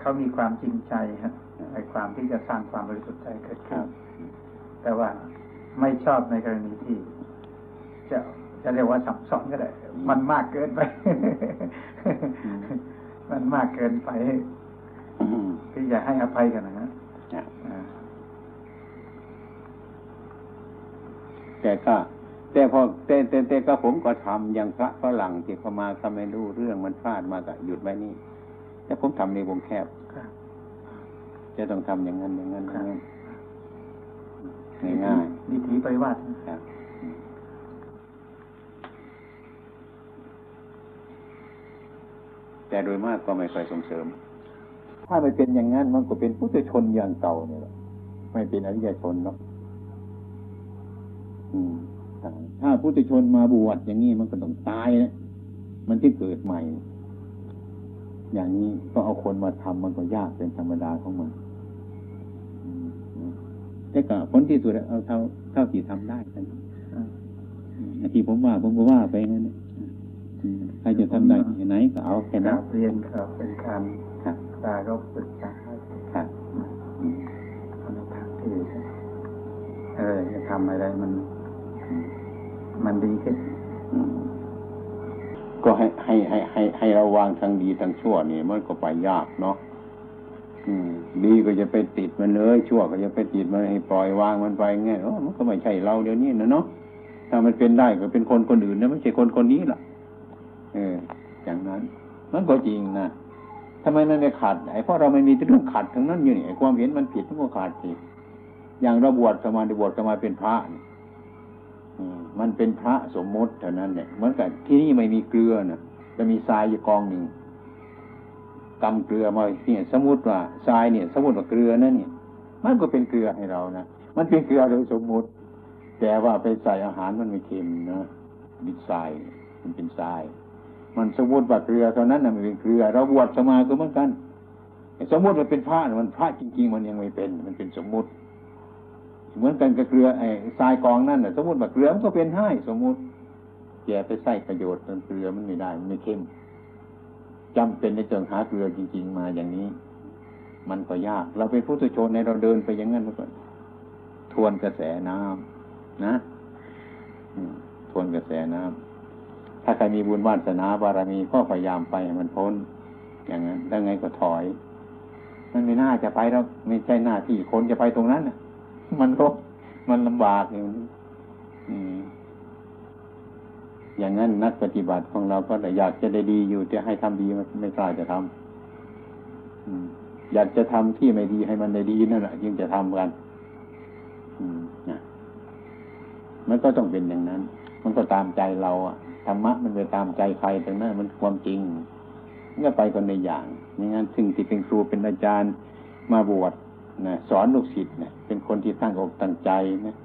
เขามีความจริงใจฮะ ในความที่จะสร้างความบริสุทธิ์ใจเกิดคขึ้รันบแต่ว่าไม่ชอบในกรณีที่ จะจะเรียกว่าสับสนก็ได้ มันมากเกินไป มันมากเกินไปอืมที่จะให้อภัยกันนะฮะครับอ่าแต่ก็แต่พอแต่แต่แต่ก็ผมก็ทำอย่างพระฝรั่งที่เขามาก็ไม่รู้เรื่องมันพลาดมาก็หยุดไว้นี่แต่ผมทำในวงแคบครับ จะต้องทำอย่างนั้นอย่างนั้นอย่างนั้นง่ายวิถีปริวัติๆครับอืมแต่โดยมากก็ไม่ค่อยส่งเสริม ถ้าไม่เป็นอย่างนั้นมันก็เป็นผู้ชนอย่างเก่าเนี่ยแหละไม่เป็นอริยชนหรอกอืมถ้าพุทธชนมาบวชอย่างนี้มันก็ต้องตายนะ มันที่เกิดใหม่ อย่างนี้ก็เอาคนมาทำมันก็ยากเป็นธรรมดาของมันอืมนะ แต่ก็ผลที่สุดเอาเท่าเท่าที่ทำได้กันอ่าอืมที่ผมว่าผมก็ว่าไปงั้นนะอืมใครจะทำได้ไหนก็เอาแค่กนั้รานบเรียนครับเป็นการครับตารบปรึกษาครับอืมในทางที่เออจะทำอะไรมัน มันดีขึ้นอืมก็ให้ให้ให้ให้ให้ระวังทางดีทางชั่วนี่มันก็ไปยากเนาะอืม ดีก็จะไปติดมันเลยชั่วก็จะไปติดมันให้ปล่อยวางมันไปไงโอ้มันก็ไม่ใช่เราเดี๋ยวนี้นะเนาะถ้ามันเป็นได้ก็เป็นคนคนอื่นนะไม่ใช่คนคนนี้ล่ะ เออ อย่างนั้น มันก็จริงนะทำไมมันไม่ขัดไอ้เพราะเราไม่มีเรื่องขัดทั้งนั้นอยู่นี่ไอ้ความเห็นมันผิดมันก็ขาดสิอย่างเราบวชสมาธิบวชสมาเป็นพระนี่อืมมันเป็นพระสมมติเท่านั้นเนี่ยเหมือนกับที่นี่ไม่มีเกลือนะจะมีทรายอยู่กองหนึ่ง กำเกลือมาเนี่ยสมมติว่าทรายเนี่ย สมมติว่าเกลือนั่นเนี่ย มันก็เป็นเกลือให้เรานะมันเป็นเกลือโดยสมมติ แต่ว่าไปใส่อาหารมันไม่เค็มนะดินทรายมันเป็นทราย มันสมมติว่าเกลือเท่านั้นนะมันเป็นเกลือ เราบวชสมาก็เหมือนกันสมมติว่าเป็นพระมันพระจริง ๆ มันยังไม่เป็น มันเป็นสมมุติ เหมือนกันกับเกลือไอ้ทรายกองนั่นน่ะสมมติว่าเกลือมันก็เป็นให้สมมุติแกไปใส่ประโยชน์จนเกลือมันไม่ได้มันไม่เข้ม จำเป็นในเจิงหาเกลือจริง ๆ มาอย่างนี้ มันก็ยาก เราเป็นผู้ตุชนในเราเดินไปอย่างนั้นมันก็ทวนกระแสน้ำนะทวนกระแสน้ำถ้าใครมีบุญวาสนาบารมีก็พยายามไปให้มันพ้น อย่างนั้นแล้วไงก็ถอยมันไม่น่าจะไปแล้วไม่ใช่หน้าที่คนจะไปตรงนั้นน่ะมันรกมันลำบากอย่างนี้ อย่างนั้นนักปฏิบัติของเราก็อยากจะได้ดีอยู่จะให้ทำดีไม่กล้าจะทำอืม อยากจะทำที่ไม่ดีให้มันได้ดีนั่นแหละจึงจะทำกัน อืมนะมันก็ต้องเป็นอย่างนั้น มันก็ตามใจเราอะธรรมะมันไปตามใจใครแต่นั้นมันความจริงมันก็ไปคนในอย่างอย่างนั้นถึงที่เป็นครูเป็นอาจารย์มาบวชนะสอนลูกศิษย์นะเป็นคนที่ตั้งอกตั้งใจนะ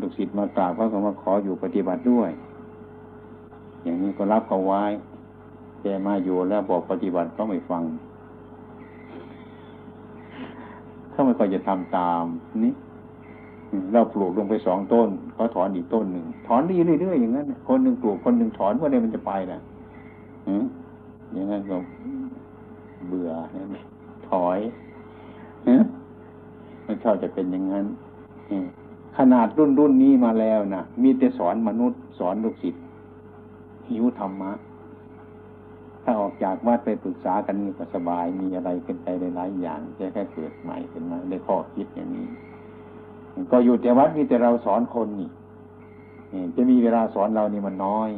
ลูกศิษย์มากราบเขาก็มาขออยู่ปฏิบัติด้วย อย่างนี้ก็รับเขาไว้ แต่มาอยู่แล้วบอกปฏิบัติก็ไม่ฟังเขาไม่ค่อยจะทำตามนี่เราปลูกลงไปสองต้นเขาถอนอีกต้นหนึ่งถอนดีเรื่อยๆอย่างนั้นคนหนึ่งปลูกคนหนึ่งถอนว่าเดี๋ยมันจะไปนะอย่างนั้นก็เบื่อนะถอยฮะมันชอบจะเป็นอย่างนั้นขนาดรุ่นรุ่นนี้มาแล้วนะมีแต่สอนมนุษย์สอนลูกศิษย์ หิวธรรมะ ถ้าออกจากวัดไปปรึกษากันนี่ก็สบายมีอะไรเป็นไปหลายอย่างจะแค่เกิดใหม่ขึ้นมาได้ข้อคิดอย่างนี้ ก็อยู่แต่วัดมีแต่เราสอนคนนี่จะมีเวลาสอนเรานี่มันน้อย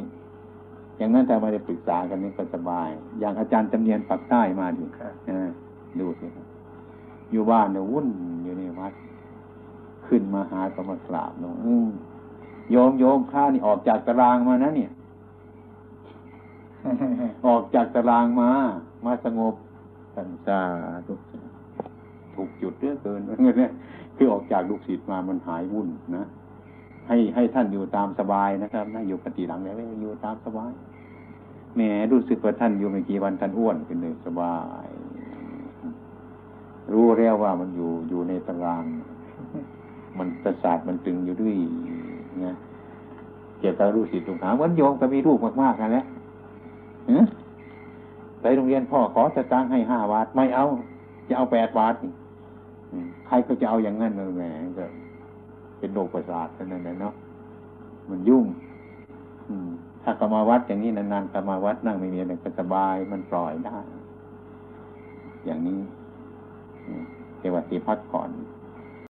อย่างนั้นถ้าไม่ได้ปรึกษากันนี่ก็สบาย อย่างอาจารย์จำเนียนปักใต้มาดิครับเออดูสิอยู่บ้านเนี่ยวุ่นอยู่ในวัด ขึ้นมาหาก็มากราบเนาะโยมโยมข้านี่ออกจากตารางมานะเนี่ย ออกจากตารางมา มาสงบสันซาทุกถูกจุดเรื่อเกินเนี่ยคือออกจากลูกศิษย์มามันหายวุ่นนะให้ให้ท่านอยู่ตามสบายนะครับนะอยู่ปฏิหลังแล้วอยู่ตามสบายแหมรู้สึกว่าท่านอยู่ไม่กี่วันท่านอ้วนขึ้นเลยสบาย รู้แล้วว่ามันอยู่อยู่ในตาราง มันประสาทมันตึงอยู่ด้วยนะเกี่ยวกับรู้สิทธิ์ตรงหาวันโยมก็มีรูปมากๆกันแหละ ไปโรงเรียนพ่อขอสตางค์ให้ห้าบาทไม่เอา จะเอาแปดบาทใครก็จะเอาอย่างนั้นเลยแหมก็เป็นโรคประสาทนั้นแหละเนาะมันยุ่ง อืม ถ้าก็มาวัดอย่างนี้นานๆก็มาวัดนั่งไม่มีอะไรก็สบายมันปล่อยได้ อย่างนี้เทวติพักก่อน